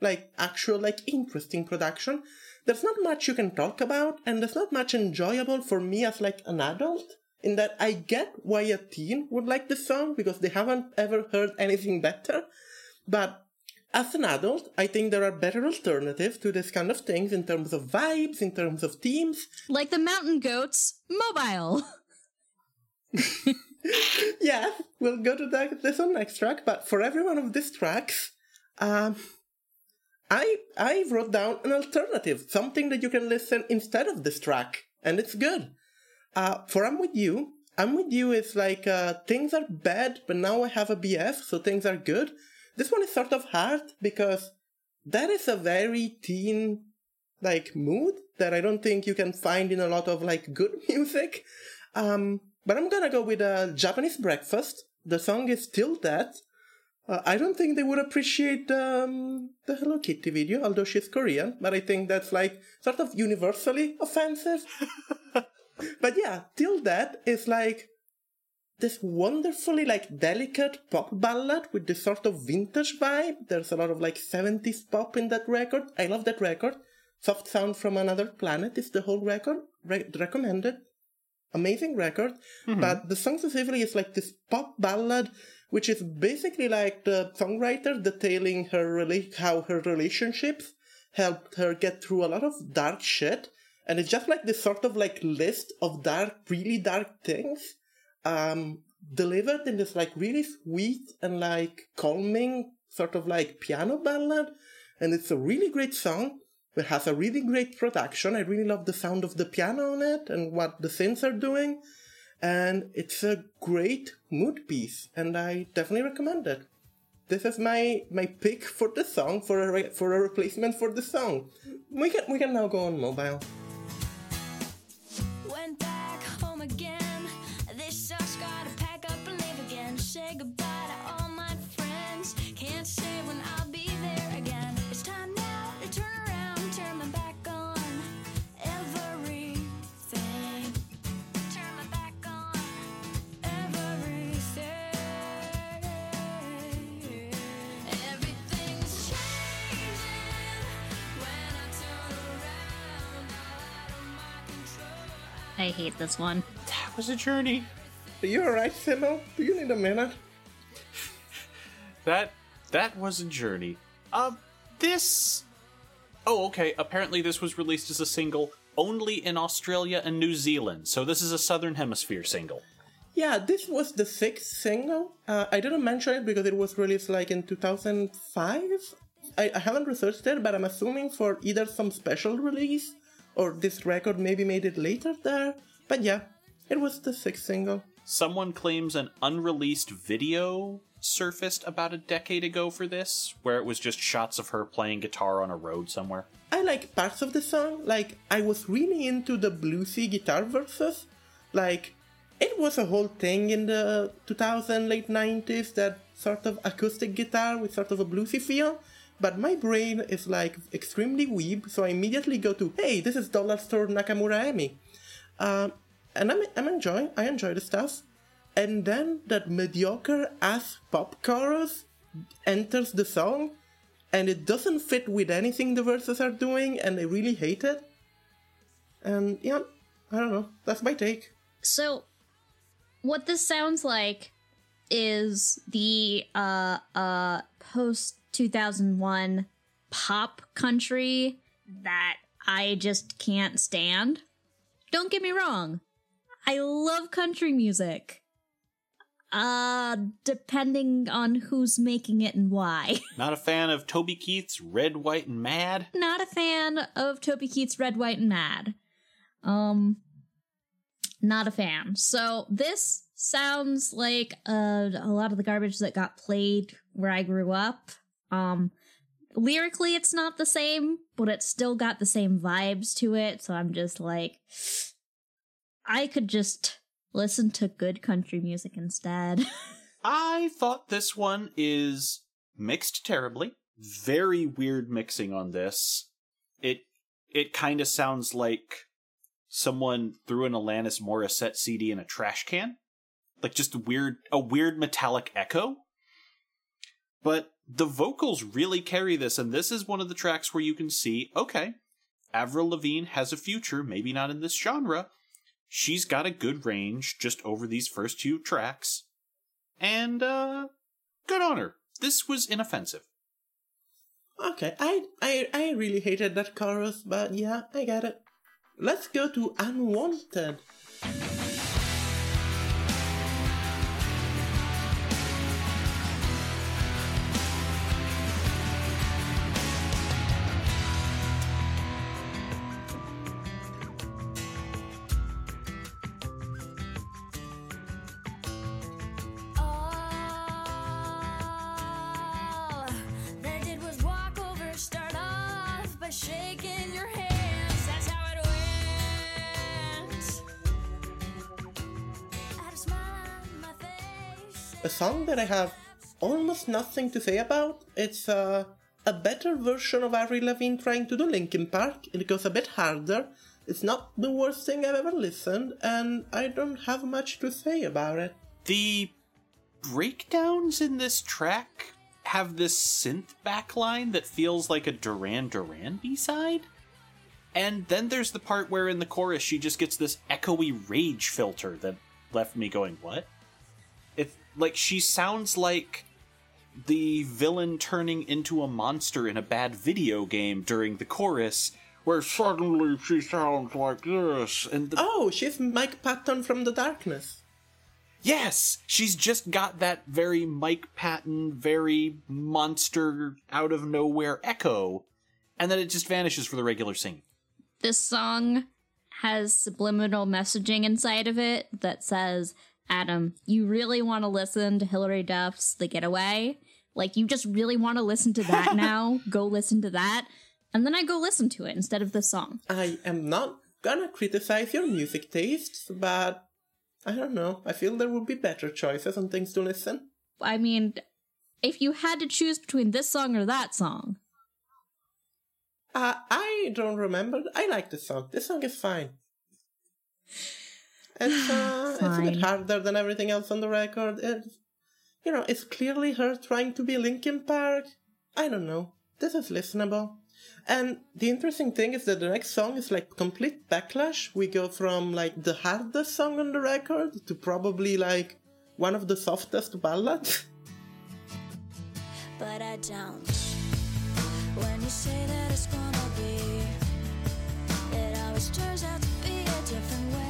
like actual like interesting production, there's not much you can talk about and there's not much enjoyable for me as like an adult. In that I get why a teen would like the song because they haven't ever heard anything better. But as an adult, I think there are better alternatives to this kind of things in terms of vibes, in terms of themes. Like the mountain goats, mobile. [laughs] yeah, we'll go to that this on next track. But for every one of these tracks, um, I I wrote down an alternative, something that you can listen instead of this track, and it's good. Uh, for I'm with you, I'm with you is like uh, things are bad, but now I have a BF, so things are good. This one is sort of hard because that is a very teen like mood that I don't think you can find in a lot of like good [laughs] music. Um, but I'm gonna go with a Japanese breakfast. The song is Till Death. Uh, I don't think they would appreciate um, the Hello Kitty video, although she's Korean, but I think that's like sort of universally offensive. [laughs] but yeah, Till Death is like this wonderfully like delicate pop ballad with this sort of vintage vibe. There's a lot of like 70s pop in that record. I love that record. Soft Sound from Another Planet is the whole record. Re- recommended. Amazing record. Mm-hmm. But the song specifically is like this pop ballad, which is basically like the songwriter detailing her rela- how her relationships helped her get through a lot of dark shit. And it's just like this sort of like list of dark, really dark things, um, delivered in this like really sweet and like calming sort of like piano ballad. And it's a really great song. It has a really great production. I really love the sound of the piano on it and what the synths are doing. And it's a great mood piece, and I definitely recommend it. This is my my pick for the song for a re- for a replacement for the song. We can we can now go on mobile. I hate this one. That was a journey. Are you alright, Simo? Do you need a minute? That that was a journey. Um, this. Oh, okay. Apparently, this was released as a single only in Australia and New Zealand. So this is a Southern Hemisphere single. Yeah, this was the sixth single. Uh, I didn't mention it because it was released like in 2005. I, I haven't researched it, but I'm assuming for either some special release or this record maybe made it later there. But yeah, it was the sixth single. Someone claims an unreleased video surfaced about a decade ago for this, where it was just shots of her playing guitar on a road somewhere. I like parts of the song. Like, I was really into the bluesy guitar verses. Like, it was a whole thing in the 2000, late 90s, that sort of acoustic guitar with sort of a bluesy feel. But my brain is like extremely weeb, so I immediately go to, hey, this is Dollar Store Nakamura Emi. Um, and I'm, I'm enjoying, I enjoy the stuff. And then that mediocre ass pop chorus enters the song, and it doesn't fit with anything the verses are doing, and I really hate it. And yeah, I don't know. That's my take. So, what this sounds like is the uh uh post 2001 pop country that I just can't stand. Don't get me wrong. I love country music. Uh depending on who's making it and why. [laughs] Not a fan of Toby Keith's Red, White, and Mad? Not a fan of Toby Keith's Red, White, and Mad. Um, not a fan. So this sounds like uh, a lot of the garbage that got played where I grew up. Um, lyrically, it's not the same, but it's still got the same vibes to it. So I'm just like, I could just listen to good country music instead. [laughs] I thought this one is mixed terribly. Very weird mixing on this. It it kind of sounds like someone threw an Alanis Morissette CD in a trash can. Like just a weird a weird metallic echo. But the vocals really carry this and this is one of the tracks where you can see, okay, Avril Lavigne has a future, maybe not in this genre. She's got a good range just over these first two tracks. And uh good on her. This was inoffensive. Okay, I, I, I really hated that chorus, but yeah, I get it. Let's go to Unwanted. That I have almost nothing to say about. It's uh, a better version of Avril Lavigne trying to do Linkin Park. It goes a bit harder. It's not the worst thing I've ever listened, and I don't have much to say about it. The breakdowns in this track have this synth backline that feels like a Duran Duran B side. And then there's the part where in the chorus she just gets this echoey rage filter that left me going, what? It like she sounds like the villain turning into a monster in a bad video game during the chorus, where suddenly she sounds like this, and the Oh, she's Mike Patton from The Darkness. Yes, she's just got that very Mike Patton, very monster out of nowhere echo, and then it just vanishes for the regular singing. This song has subliminal messaging inside of it that says, Adam, you really want to listen to Hilary Duff's The Getaway? Like, you just really want to listen to that [laughs] now? Go listen to that. And then I go listen to it instead of the song. I am not gonna criticize your music tastes, but I don't know. I feel there would be better choices on things to listen. I mean, if you had to choose between this song or that song, Uh, I don't remember. I like this song. This song is fine. It's, uh, it's a bit harder than everything else on the record. It's, you know, it's clearly her trying to be Linkin Park. I don't know. This is listenable. And the interesting thing is that the next song is like complete backlash. We go from like the hardest song on the record to probably like one of the softest ballads. [laughs] but I don't. When you say that it's gonna be, it always turns out to be a different way.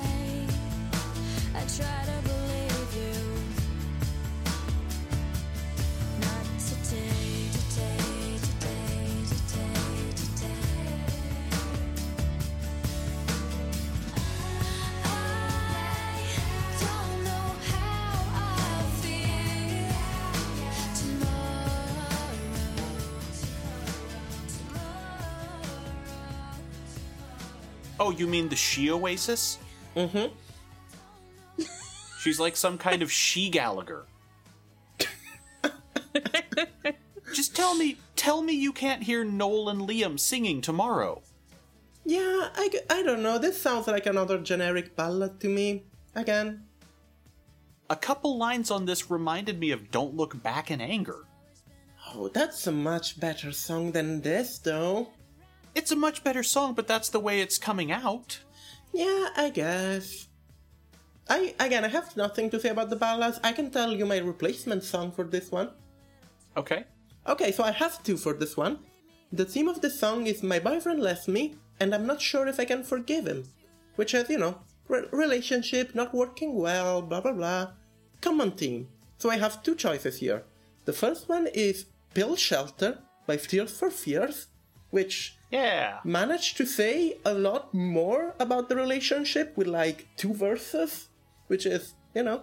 Oh, you mean the She Oasis? Mm-hmm. She's like some kind of She Gallagher. Just tell me, tell me you can't hear Noel and Liam singing tomorrow. Yeah, I, I don't know. This sounds like another generic ballad to me. Again, A couple lines on this reminded me of Don't Look Back in Anger. Oh, that's a much better song than this, though. It's a much better song, but that's the way it's coming out. Yeah, I guess. I again, I have nothing to say about the ballads. I can tell you my replacement song for this one. Okay. Okay, so I have two for this one. The theme of the song is "My boyfriend left me, and I'm not sure if I can forgive him," which is, you know, re- relationship not working well, blah blah blah. Common theme. So I have two choices here. The first one is "Pale Shelter" by Tears for Fears, which Yeah. managed to say a lot more about the relationship with like two verses, which is, you know.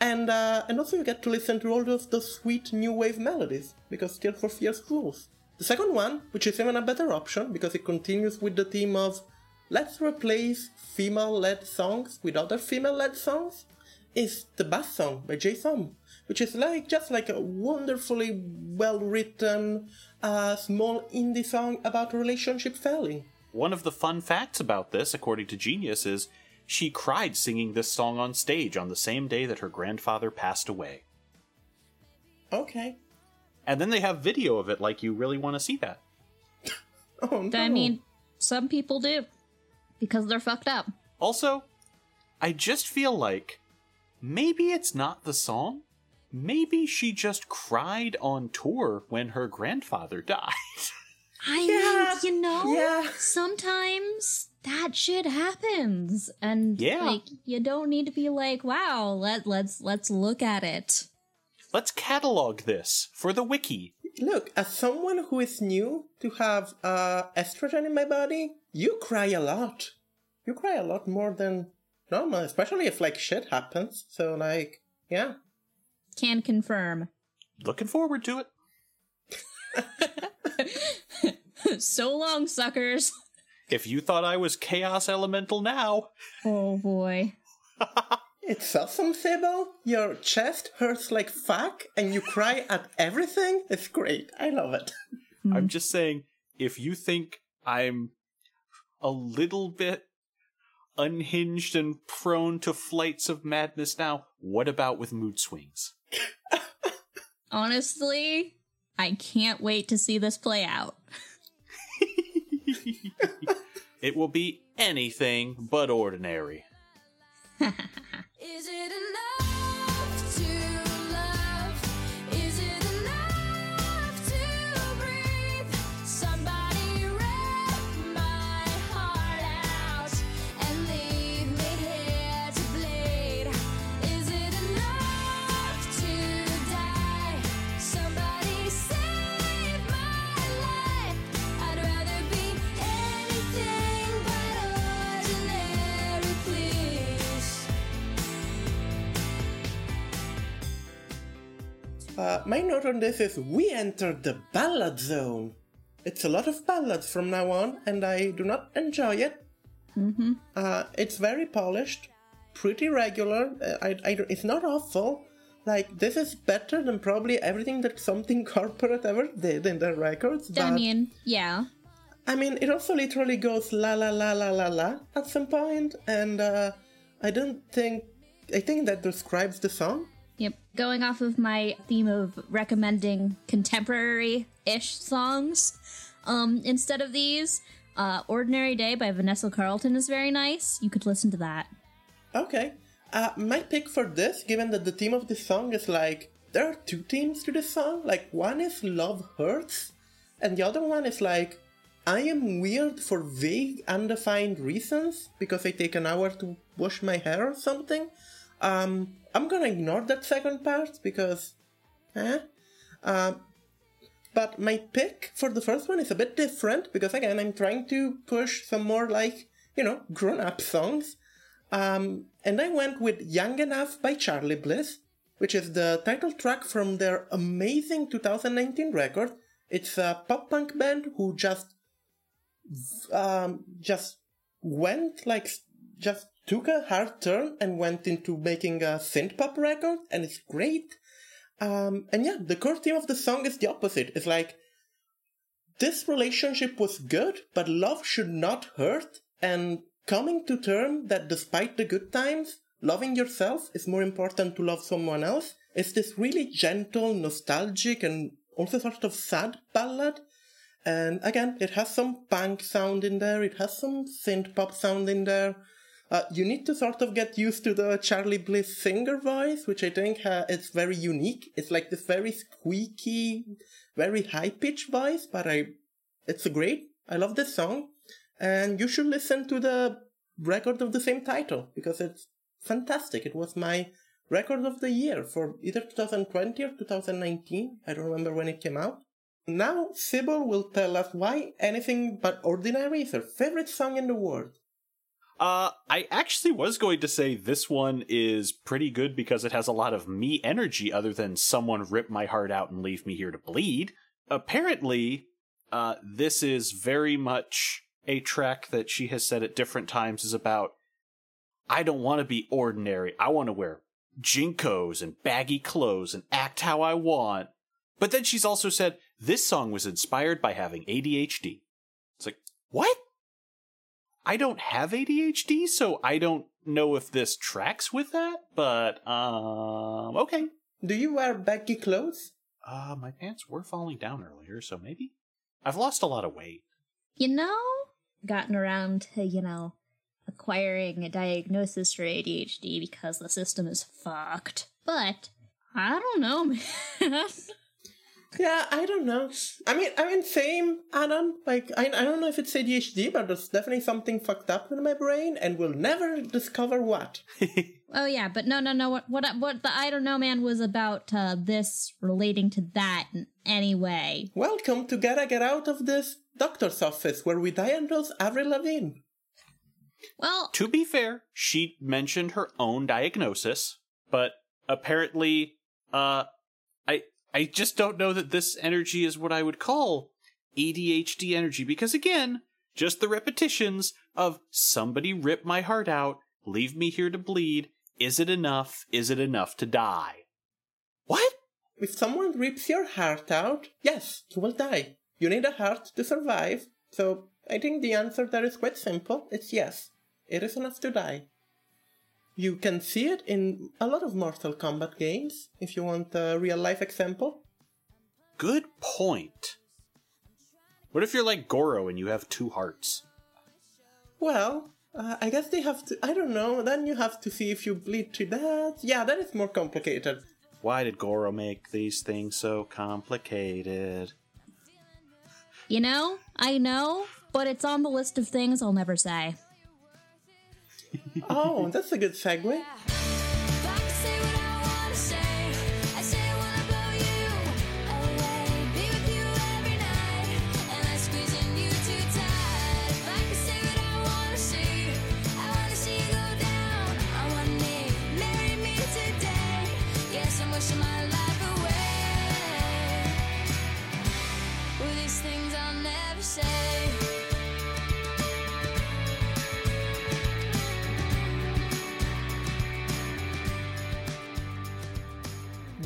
And uh, and also you get to listen to all of those sweet new wave melodies because Tears for Fears rules. The second one, which is even a better option because it continues with the theme of let's replace female-led songs with other female-led songs, is the Bus Song by Jay Som, which is like just like a wonderfully well-written, uh, small indie song about relationship failing. One of the fun facts about this, according to Genius, is she cried singing this song on stage on the same day that her grandfather passed away. Okay. And then they have video of it like you really want to see that. [laughs] Oh no. I mean, some people do because they're fucked up. Also, I just feel like maybe it's not the song. Maybe she just cried on tour when her grandfather [laughs] died. I Yeah, mean, you know, yeah. sometimes that shit happens, and Yeah. like you don't need to be like, "Wow, let let's let's look at it." Let's catalog this for the wiki. Look, as someone who is new to have uh, estrogen in my body, you cry a lot. You cry a lot more than normal, especially if like shit happens. So like, yeah. Can confirm. Looking forward to it. [laughs] so long, suckers. [laughs] If you thought I was Chaos Elemental now, Oh boy. [laughs] It's awesome, Sybil. Your chest hurts like fuck and you cry at everything. It's great. I love it. I'm hmm. just saying, if you think I'm a little bit unhinged and prone to flights of madness now, what about with mood swings? [laughs] Honestly, I can't wait to see this play out. [laughs] It will be anything but ordinary. [laughs] Uh, my note on this is we entered the ballad zone. It's a lot of ballads from now on, and I do not enjoy it. Mm-hmm. Uh, it's very polished, pretty regular. Uh, I, I, it's not awful. Like this is better than probably everything that something [laughs] corporate ever did in their records. I mean, yeah. I mean, it also literally goes la la la la la la at some point, and uh, I don't think. I think that describes the song. Going off of my theme of recommending contemporary ish songs um, instead of these, uh, Ordinary Day by Vanessa Carlton is very nice. You could listen to that. Okay. Uh, my pick for this, given that the theme of this song is like. There are two themes to this song. Like, one is Love Hurts, and the other one is like. I am weird for vague, undefined reasons because I take an hour to wash my hair or something. Um, I'm gonna ignore that second part because. Eh? Um, But my pick for the first one is a bit different because again I'm trying to push some more like you know grown up songs. Um, and I went with Young Enough by Charly Bliss, which is the title track from their amazing 2019 record. It's a pop punk band who just um, just went like just took a hard turn and went into making a synth pop record, and it's great. Um, and yeah, the core theme of the song is the opposite. It's like this relationship was good, but love should not hurt, and coming to term that despite the good times, loving yourself is more important to love someone else. It's this really gentle, nostalgic, and also sort of sad ballad. And again, it has some punk sound in there, it has some synth pop sound in there. Uh, you need to sort of get used to the Charly Bliss singer voice, which I think uh, is very unique. It's like this very squeaky, very high pitched voice, but I, it's great. I love this song, and you should listen to the record of the same title because it's fantastic. It was my record of the year for either 2020 or 2019. I don't remember when it came out. Now, Sybil will tell us why anything but ordinary is her favorite song in the world. Uh, I actually was going to say this one is pretty good because it has a lot of me energy other than someone rip my heart out and leave me here to bleed. Apparently, uh, this is very much a track that she has said at different times is about, I don't want to be ordinary. I want to wear JNCOs and baggy clothes and act how I want. But then she's also said, this song was inspired by having ADHD. It's like, what? I don't have ADHD, so I don't know if this tracks with that, but um okay. Do you wear baggy clothes? Uh my pants were falling down earlier, so maybe. I've lost a lot of weight. You know, gotten around to, you know, acquiring a diagnosis for ADHD because the system is fucked. But I don't know, [laughs] man. Yeah, I don't know. I mean, I mean, same, Adam. Like, I, I don't know if it's ADHD, but there's definitely something fucked up in my brain, and we'll never discover what. [laughs] oh yeah, but no, no, no. What what what the I don't know, man, was about uh, this relating to that in any way. Welcome to Gotta Get Out of This Doctor's Office, where we diagnose Avril Lavigne. Well, to be fair, she mentioned her own diagnosis, but apparently uh I I just don't know that this energy is what I would call ADHD energy because again, just the repetitions of somebody rip my heart out, leave me here to bleed, Is it enough? Is it enough to die? What? If someone rips your heart out, yes, you will die. You need a heart to survive, so I think the answer there is quite simple. It's yes. It is enough to die. You can see it in a lot of Mortal Kombat games, if you want a real life example. Good point. What if you're like Goro and you have two hearts? Well, uh, I guess they have to. I don't know. Then you have to see if you bleed to death. Yeah, that is more complicated. Why did Goro make these things so complicated? You know, I know, but it's on the list of things I'll never say. Oh, that's a good segue.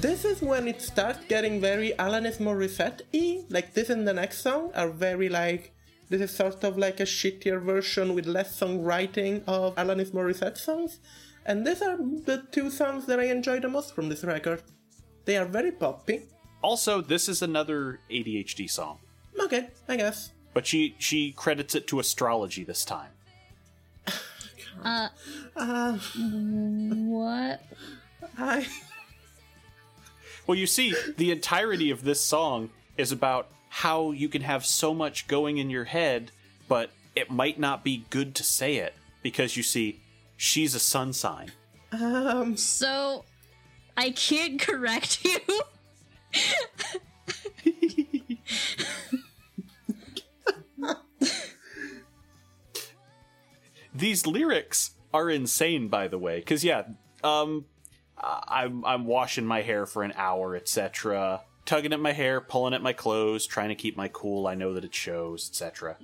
This is when it starts getting very Alanis Morissette y. Like this and the next song are very like. This is sort of like a shittier version with less songwriting of Alanis Morissette songs. And these are the two songs that I enjoy the most from this record. They are very poppy. Also, this is another ADHD song, Okay, I guess. but she she credits it to astrology this time. Uh, [laughs] Uh, what? I. Well, you see, the entirety of this song is about how you can have so much going in your head, but it might not be good to say it because you see, she's a sun sign. Um. So, I can't [laughs] correct you. [laughs] These lyrics are insane, by the way, because yeah, um, I- I'm I'm washing my hair for an hour, etc. Tugging at my hair, pulling at my clothes, trying to keep my cool. I know that it shows, etc.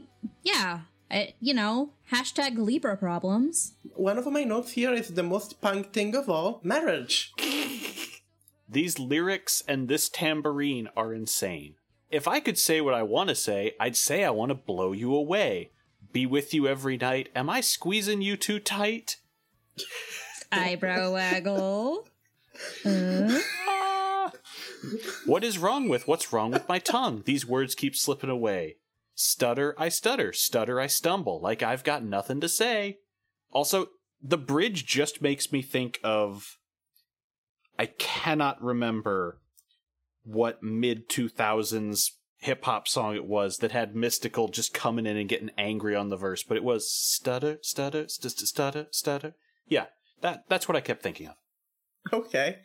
yeah, I, you know, hashtag Libra problems. One of my notes here is the most punk thing of all marriage. [laughs] These lyrics and this tambourine are insane. If I could say what I want to say, I'd say I want to blow you away. Be with you every night. Am I squeezing you too tight? [laughs] Eyebrow waggle. What is wrong with what's wrong with my tongue? These words keep slipping away. Stutter, I stutter. Stutter, I stumble. Like I've got nothing to say. Also, the bridge just makes me think of. I cannot remember what mid 2000s hip hop song it was that had Mystikal just coming in and getting angry on the verse, but it was stutter, stutter, st- st- stutter, stutter. Yeah, that that's what I kept thinking of. Okay.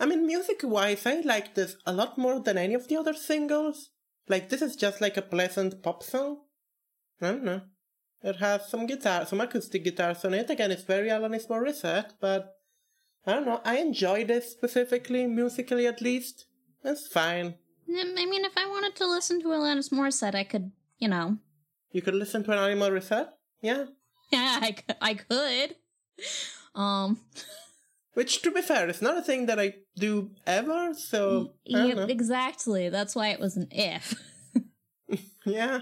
I mean, music wise, I like this a lot more than any of the other singles. Like, this is just like a pleasant pop song. I don't know. It has some guitar, some acoustic guitars on it. Again, it's very Alanis Morissette, but I don't know. I enjoy this specifically, musically at least. It's fine. I mean, if I wanted to listen to Alanis Morissette, I could, you know. You could listen to an Alanis Morissette? Yeah. [laughs] Yeah, I, I could. Um, Which, to be fair, is not a thing that I do ever, so. I don't yep, know. exactly. That's why it was an if. [laughs] Yeah.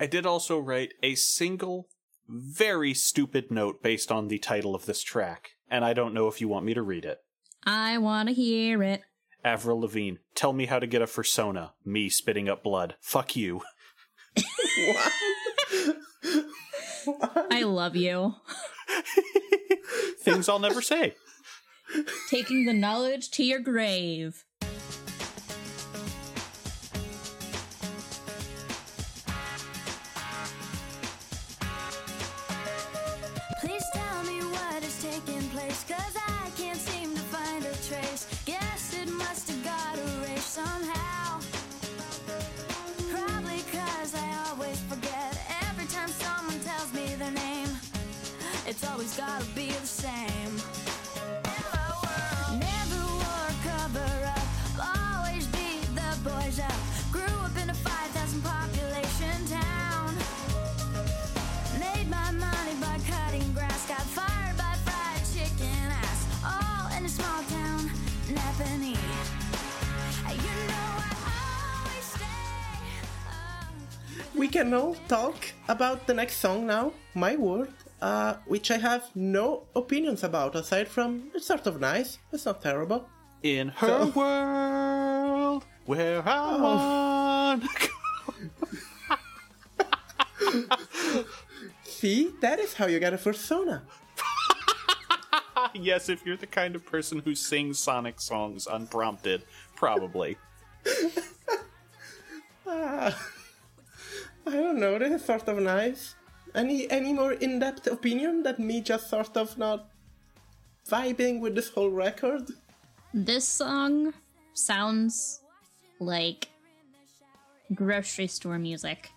I did also write a single, very stupid note based on the title of this track, and I don't know if you want me to read it. I want to hear it. Avril Lavigne, tell me how to get a fursona. Me spitting up blood. Fuck you. [laughs] What [laughs] I love you. Things I'll never say. Taking the knowledge to your grave. gotta be the same. Never wore a cover up, always beat the boys up. Grew up in a 5,000 population town. Made my money by cutting grass, got fired by fried chicken ass. All in a small town, oh. We can all talk about the next song now, My world uh, which I have no opinions about aside from it's sort of nice. It's not terrible. In her world, where I want. [laughs] See, that is how you get a persona. [laughs] yes, if you're the kind of person who sings Sonic songs unprompted, probably. [laughs] I don't know, this is sort of nice. Any any more in-depth opinion than me just sort of not vibing with this whole record? This song sounds like grocery store music.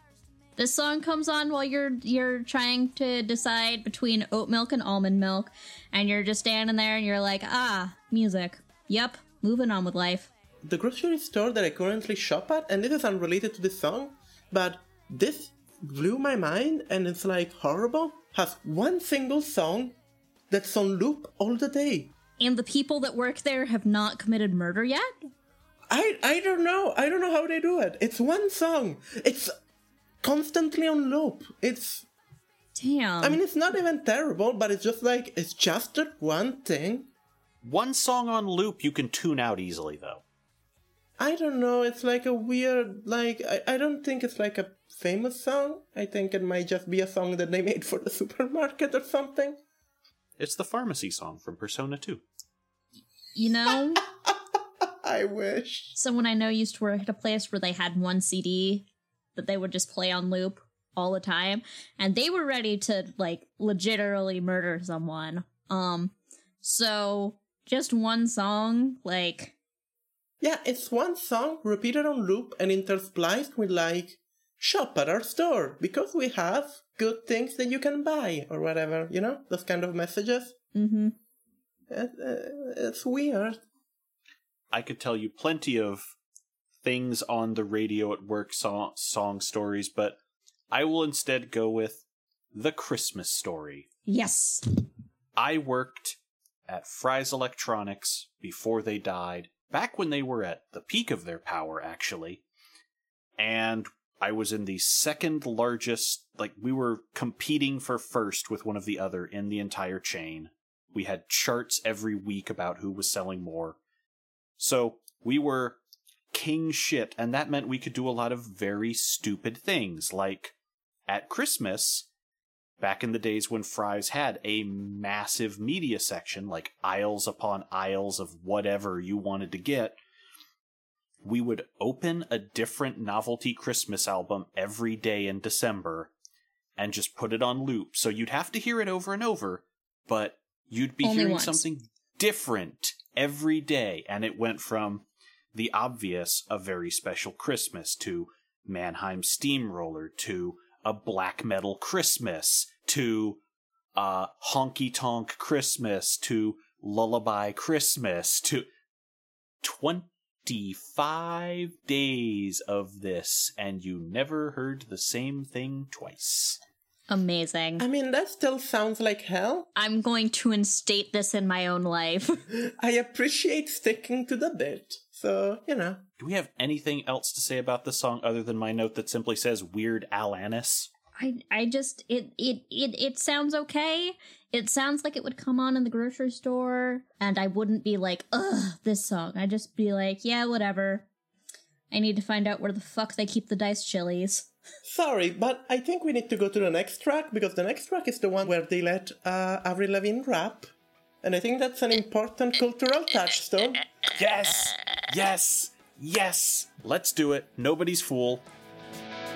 This song comes on while you're you're trying to decide between oat milk and almond milk, and you're just standing there and you're like, ah, music. Yep, moving on with life. The grocery store that I currently shop at, and this is unrelated to this song, but this blew my mind and it's like horrible, has one single song that's on loop all the day. And the people that work there have not committed murder yet? I I don't know. I don't know how they do it. It's one song. It's constantly on loop. It's Damn. I mean it's not even terrible, but it's just like it's just that one thing. One song on loop you can tune out easily, though. I don't know, it's like a weird like I, I don't think it's like a famous song. I think it might just be a song that they made for the supermarket or something. It's the pharmacy song from Persona 2. you know, [laughs] I wish. someone I know used to work at a place where they had one CD that they would just play on loop all the time, and they were ready to like legitimately murder someone. Um, so just one song, like Yeah, it's one song repeated on loop and interspliced with like shop at our store because we have good things that you can buy or whatever, you know? Those kind of messages. mm-hmm. It, uh, it's weird. I could tell you plenty of things on the radio at work song, song stories, but I will instead go with The Christmas Story. yes, I worked at Fry's Electronics before they died, back when they were at the peak of their power, actually. And I was in the second largest, like, we were competing for first with one of the other in the entire chain. We had charts every week about who was selling more. So we were king shit, and that meant we could do a lot of very stupid things, like at Christmas, back in the days when Fry's had a massive media section, like aisles upon aisles of whatever you wanted to get, we would open a different novelty Christmas album every day in December and just put it on loop. So you'd have to hear it over and over, but you'd be Only hearing once. something different every day. And it went from the obvious A Very Special Christmas to Mannheim Steamroller to a black metal Christmas to uh honky tonk Christmas to lullaby Christmas to 25 days of this and you never heard the same thing twice. amazing. I mean, that still sounds like hell. I'm going to instate this in my own life. [laughs] I appreciate sticking to the bit. So, you know. Do we have anything else to say about this song other than my note that simply says Weird Alanis? I I just it it it it sounds okay. It sounds like it would come on in the grocery store, and I wouldn't be like, ugh, this song. I'd just be like, yeah, whatever. I need to find out where the fuck they keep the dice chilies. [laughs] Sorry, but I think we need to go to the next track because the next track is the one where they let uh, Avril Lavigne rap. And I think that's an important cultural touchstone. Yes! Yes! Yes! Let's do it. Nobody's fool.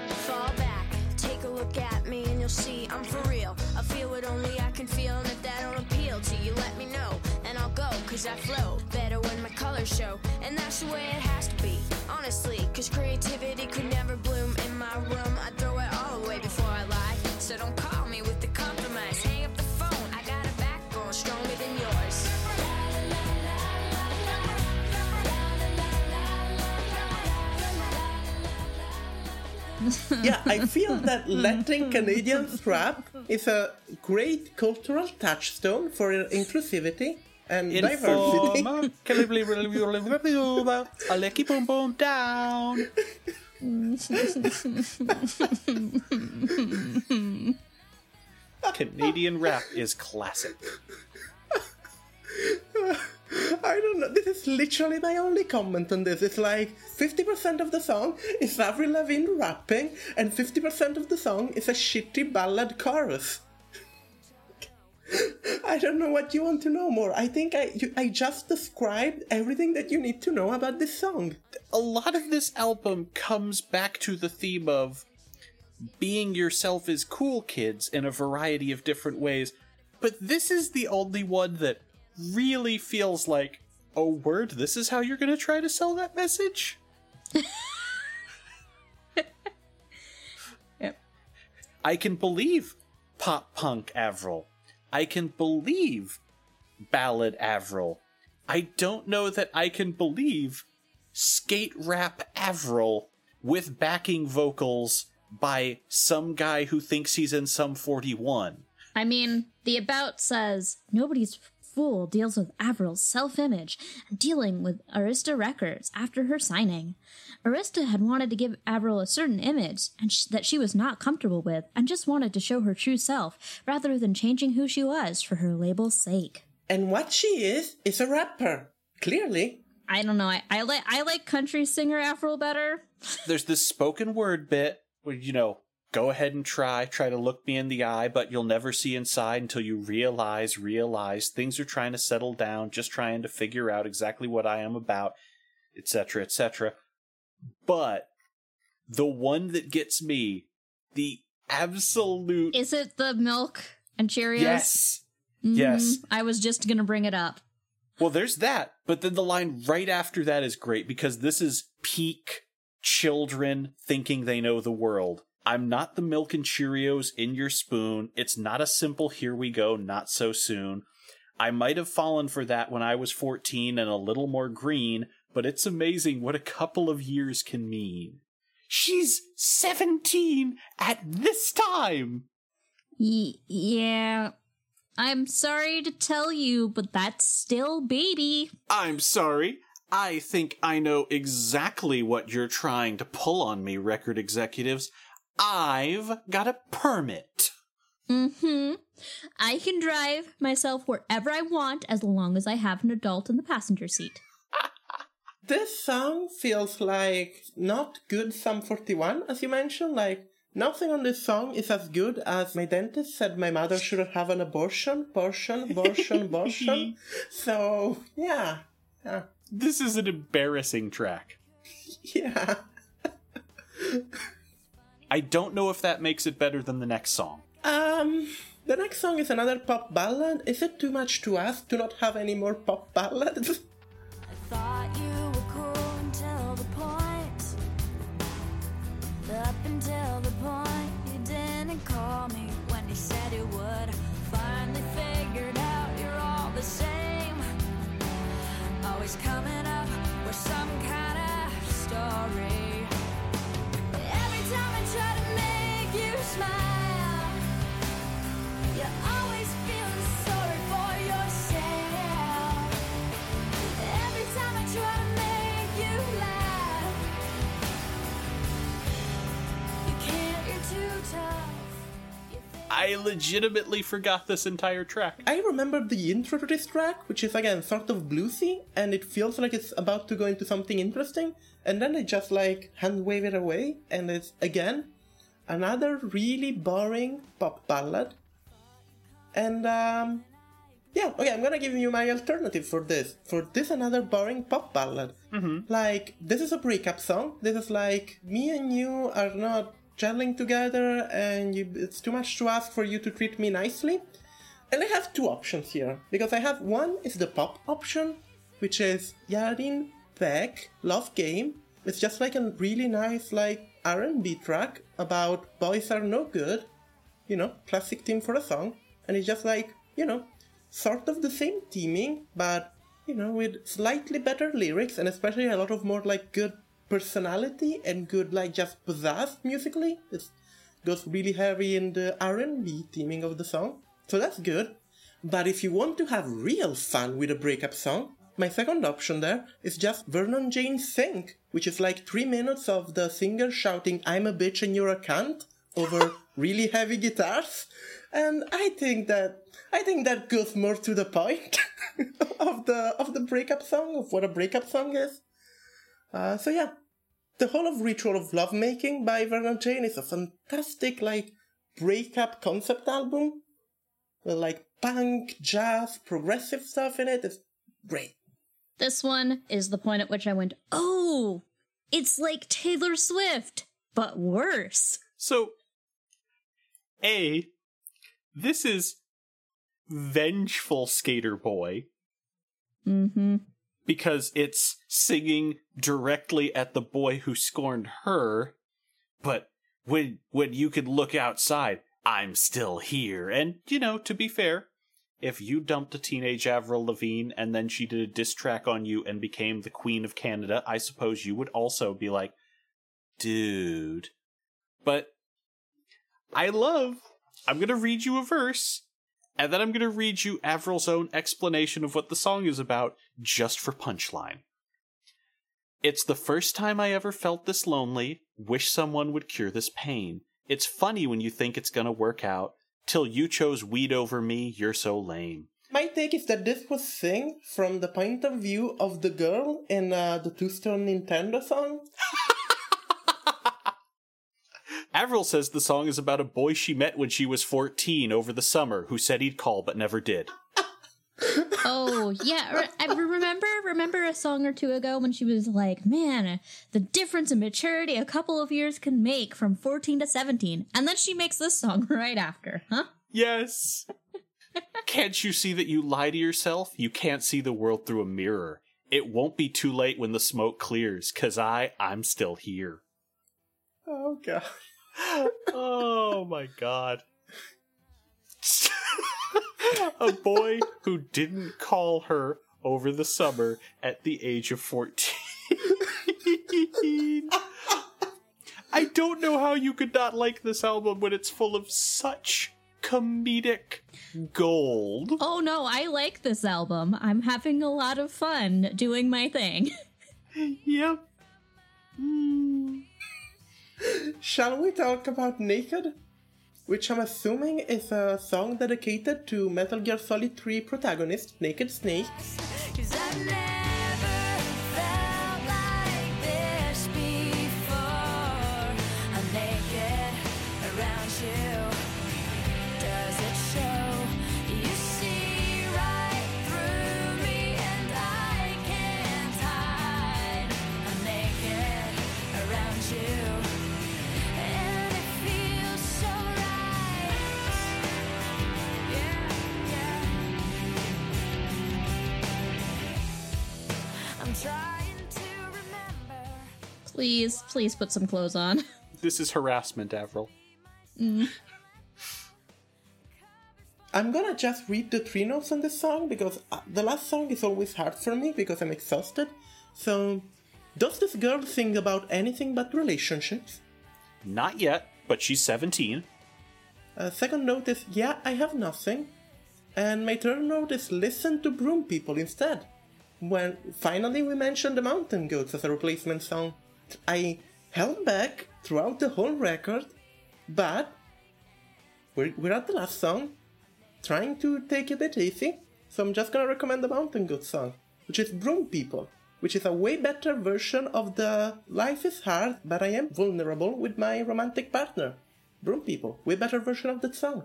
Fall back, take a look at me and you'll see I'm for real. I feel only I can feel, and if that don't appeal to you, let me know. And I'll go, cause I flow better when my colors show. And that's the way it has to be, honestly. Cause creativity could never [laughs] yeah, I feel that letting Canadians rap is a great cultural touchstone for inclusivity and diversity. Informer, I'll let you boom boom down. Canadian rap is classic. [laughs] I don't know. This is literally my only comment on this. It's like 50% of the song is Avril Lavigne rapping, and 50% of the song is a shitty ballad chorus. I don't know what you want to know more. I think I you, I just described everything that you need to know about this song. A lot of this album comes back to the theme of being yourself is cool, kids, in a variety of different ways. But this is the only one that really feels like, oh, word, this is how you're going to try to sell that message? [laughs] Yep. I can believe pop punk Avril. I can believe ballad Avril. I don't know that I can believe skate rap Avril with backing vocals by some guy who thinks he's in Sum 41. I mean, the About says nobody's fool deals with Avril's self image and dealing with Arista Records after her signing. Arista had wanted to give Avril a certain image and sh- that she was not comfortable with and just wanted to show her true self rather than changing who she was for her label's sake. And what she is is a rapper. Clearly. I don't know. I, I like I like country singer Avril better. There's this spoken word bit where, you know, go ahead and try, try to look me in the eye, but you'll never see inside until you realize, realize things are trying to settle down, just trying to figure out exactly what I am about, etc., etc. But the one that gets me, the absolute Is it the milk and Cheerios? yes, Mhm. yes. I was just gonna bring it up. Well, there's that, but then the line right after that is great because this is peak children thinking they know the world. I'm not the milk and Cheerios in your spoon. It's not a simple here we go, not so soon. I might have fallen for that when I was 14 and a little more green, but it's amazing what a couple of years can mean. She's 17 at this time! Y- yeah. I'm sorry to tell you, but that's still baby. I'm sorry. I think I know exactly what you're trying to pull on me, record executives. I've got a permit. Mm-hmm. I can drive myself wherever I want as long as I have an adult in the passenger seat. [laughs] This song feels like not good Sum 41, as you mentioned. Like, nothing on this song is as good as my dentist said my mother should have an abortion, abortion, abortion, [laughs] abortion. So, yeah. Yeah. This is an embarrassing track. [laughs] Yeah. I don't know if that makes it better than the next song. Um, the next song is another pop ballad. Is it too much to ask to not have any more pop ballads? [laughs] Thought you were cool until I legitimately forgot this entire track. I remember the intro to this track, which is again sort of bluesy, and it feels like it's about to go into something interesting, and then they just like hand wave it away, and it's again another really boring pop ballad. And um yeah, okay, I'm gonna give you my alternative for this. For this another boring pop ballad. Mm-hmm. Like, this is a breakup song. This is like me and you are not gelling together and you, it's too much to ask for you to treat me nicely. And I have two options here because I have one is the pop option, which is Yarin Beck Love Game. It's just like a really nice like R&B track about boys are no good, you know, classic theme for a song, and it's just like you know, sort of the same theming, but you know, with slightly better lyrics and especially a lot of more like good personality and good like just pizzazz musically. It goes really heavy in the R&B theming of the song, so that's good. But if you want to have real fun with a breakup song, my second option there is just Vernon Jane Sing, which is like three minutes of the singer shouting, I'm a bitch and you're a cunt over [laughs] really heavy guitars. And I think that I think that goes more to the point [laughs] of the of the breakup song, of what a breakup song is. Uh, so yeah, the whole of Ritual of Lovemaking by Vernon Jane is a fantastic like breakup concept album. With like punk, jazz, progressive stuff in it. It's great. This one is the point at which I went, oh, it's like Taylor Swift, but worse. So, A, this is vengeful Skater Boy Mm-hmm. because it's singing directly at the boy who scorned her. But when when you can look outside, I'm still here. And you know, to be fair, if you dumped a teenage Avril Lavigne and then she did a diss track on you and became the queen of Canada, I suppose you would also be like, dude. But I love. I'm gonna read you a verse, and then I'm gonna read you Avril's own explanation of what the song is about, just for punchline. It's the first time I ever felt this lonely. Wish someone would cure this pain. It's funny when you think it's gonna work out. Till you chose weed over me, you're so lame. My take is that this was sing from the point of view of the girl in uh, the two-stone Nintendo song. [laughs] Avril says the song is about a boy she met when she was 14 over the summer who said he'd call but never did. Oh yeah, I remember remember a song or two ago when she was like, "Man, the difference in maturity a couple of years can make from 14 to 17." And then she makes this song [laughs] right after, huh? Yes. can't you see that you lie to yourself? You can't see the world through a mirror. It won't be too late when the smoke clears, cause I, I'm still here. Oh god. oh my god. [laughs] a boy who didn't call her over the summer at the age of 14. [laughs] I don't know how you could not like this album when it's full of such comedic gold. Oh no, I like this album. I'm having a lot of fun doing my thing. [laughs] Yep. Hmm. Shall we talk about Naked? Which I'm assuming is a song dedicated to Metal Gear Solid 3 protagonist Naked Snake. Please, please put some clothes on. [laughs] This is harassment, Avril. I'm gonna just read the three notes on this song because uh, the last song is always hard for me because I'm exhausted. So, does this girl sing about anything but relationships? Not yet, but she's 17. Uh, second note is, yeah, I have nothing. And my third note is, listen to Broom People instead. When finally we mentioned the Mountain Goats as a replacement song, I held back throughout the whole record, but we're, we're at the last song, trying to take it a bit easy, so I'm just gonna recommend the Mountain Goat song, which is Broom People, which is a way better version of the Life is Hard, but I am vulnerable with my romantic partner. Broom People, way better version of that song.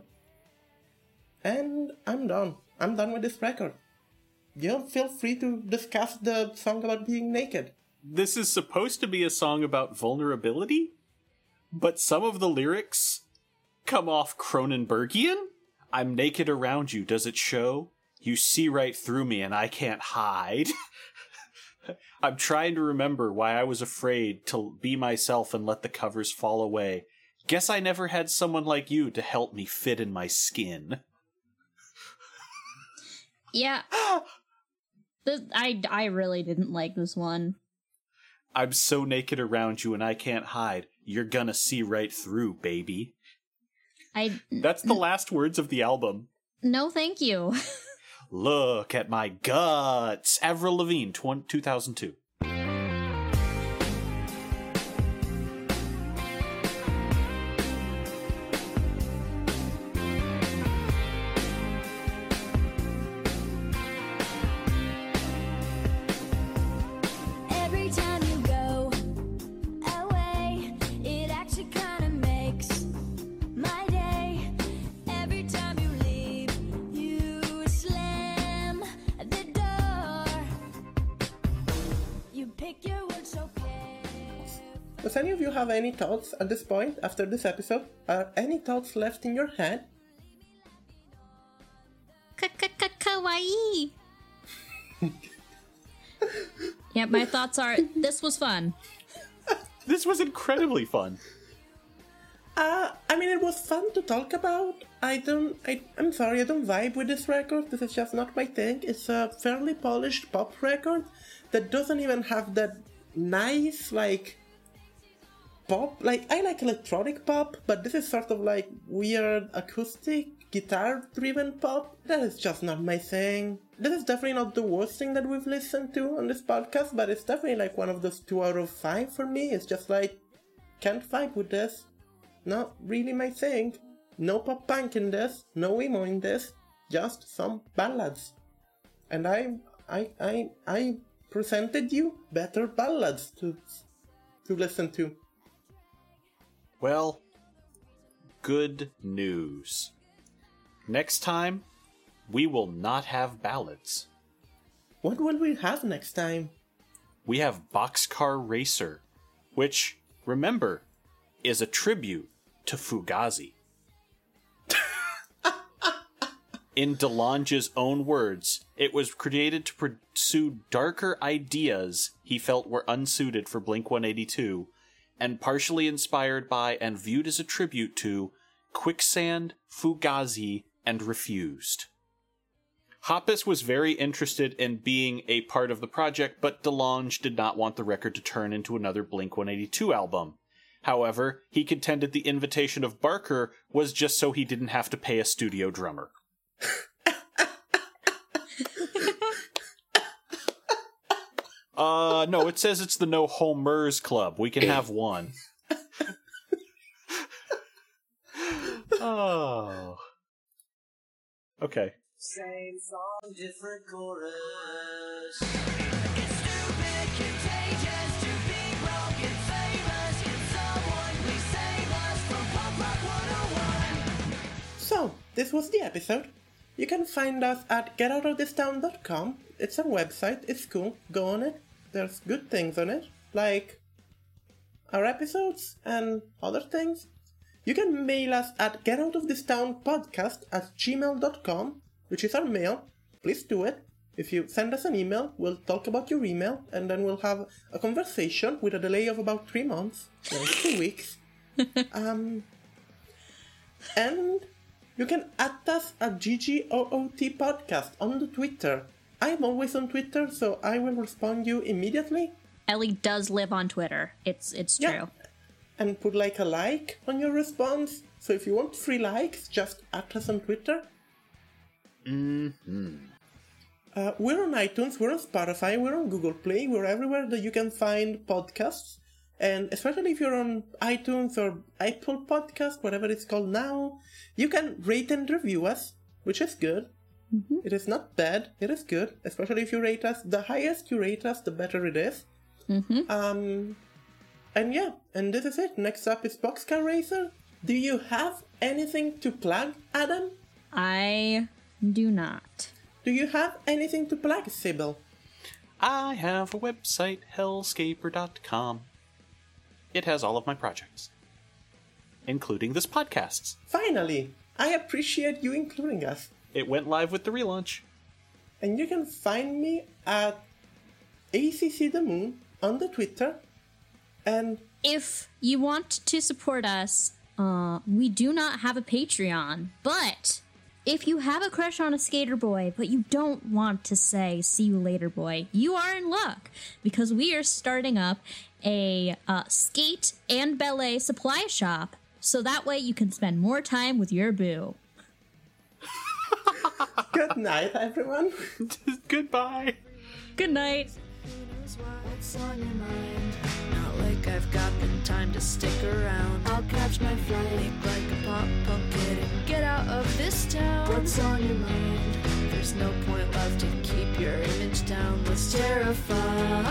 And I'm done. I'm done with this record. You feel free to discuss the song about being naked. This is supposed to be a song about vulnerability, but some of the lyrics come off Cronenbergian. I'm naked around you, does it show? You see right through me and I can't hide. [laughs] I'm trying to remember why I was afraid to be myself and let the covers fall away. Guess I never had someone like you to help me fit in my skin. Yeah. [gasps] This, I, I really didn't like this one. I'm so naked around you and I can't hide. You're gonna see right through, baby. I That's the last words of the album. no, thank you. [laughs] Look at my guts. Avril Lavigne, tw- 2002. Any of you have any thoughts at this point after this episode? Are any thoughts left in your head? Kawaii. [laughs] yeah, my thoughts are this was fun. [laughs] This was incredibly fun. Uh, I mean, it was fun to talk about. I don't, I, I'm sorry, I don't vibe with this record. This is just not my thing. It's a fairly polished pop record that doesn't even have that nice, like, pop. Like, I like electronic pop, but this is sort of like weird acoustic, guitar driven pop. That is just not my thing. This is definitely not the worst thing that we've listened to on this podcast, but it's definitely like one of those two out of five for me. It's just like, can't vibe with this not really my thing. No pop punk in this, no emo in this, just some ballads. And I, I, I, I presented you better ballads to, to listen to. Well, good news. Next time, we will not have ballads. What will we have next time? We have Boxcar Racer, which, remember, is a tribute to Fugazi. [laughs] In DeLonge's own words, it was created to pursue darker ideas he felt were unsuited for Blink 182, and partially inspired by and viewed as a tribute to Quicksand, Fugazi, and Refused. Hoppus was very interested in being a part of the project, but DeLonge did not want the record to turn into another Blink 182 album. However, he contended the invitation of Barker was just so he didn't have to pay a studio drummer. [laughs] uh, no, it says it's the No Homers Club. We can have one. oh. Okay. Same song, different chorus. It's stupid, contagious, too big, broken, famous. Can someone please save us from Pop Rock 101? So, this was the episode. You can find us at getoutofThisTown.com. It's our website, it's cool, go on it. There's good things on it, like our episodes and other things. You can mail us at getoutofThistownpodcast at gmail.com, which is our mail. Please do it. If you send us an email, we'll talk about your email and then we'll have a conversation with a delay of about three months, no, two weeks. [laughs] um, and you can add us at GGOOT Podcast on the Twitter. I'm always on Twitter, so I will respond you immediately Ellie does live on Twitter. It's it's true. Yeah. and put like a like on your response. So if you want free likes, just add us on Twitter. Mm-hmm. Uh, we're on iTunes, we're on Spotify, we're on Google Play, we're everywhere that you can find podcasts. And especially if you're on iTunes or Apple Podcast, whatever it's called now, you can rate and review us, which is good. It is not bad. It is good, especially if you rate us. The highest you rate us, the better it is. Um, and yeah, and this is it. Next up is Boxcar Racer. Do you have anything to plug, Adam? I do not. Do you have anything to plug, Sybil? I have a website, hellscaper.com. It has all of my projects, including this podcast. Finally, I appreciate you including us. It went live with the relaunch. And you can find me at ACC the Moon on the Twitter. And If you want to support us, uh, we do not have a Patreon, but if you have a crush on a skater boy, but you don't want to say "see you later, boy," you are in luck because we are starting up a uh, skate and ballet supply shop, so that way you can spend more time with your boo. [laughs] Good night, everyone. [laughs] Goodbye. Good night. Like I've got the time to stick around. I'll catch my flight, make like a pop punk kid, and get out of this town. What's on your mind? There's no point left to keep your image down. What's terrified?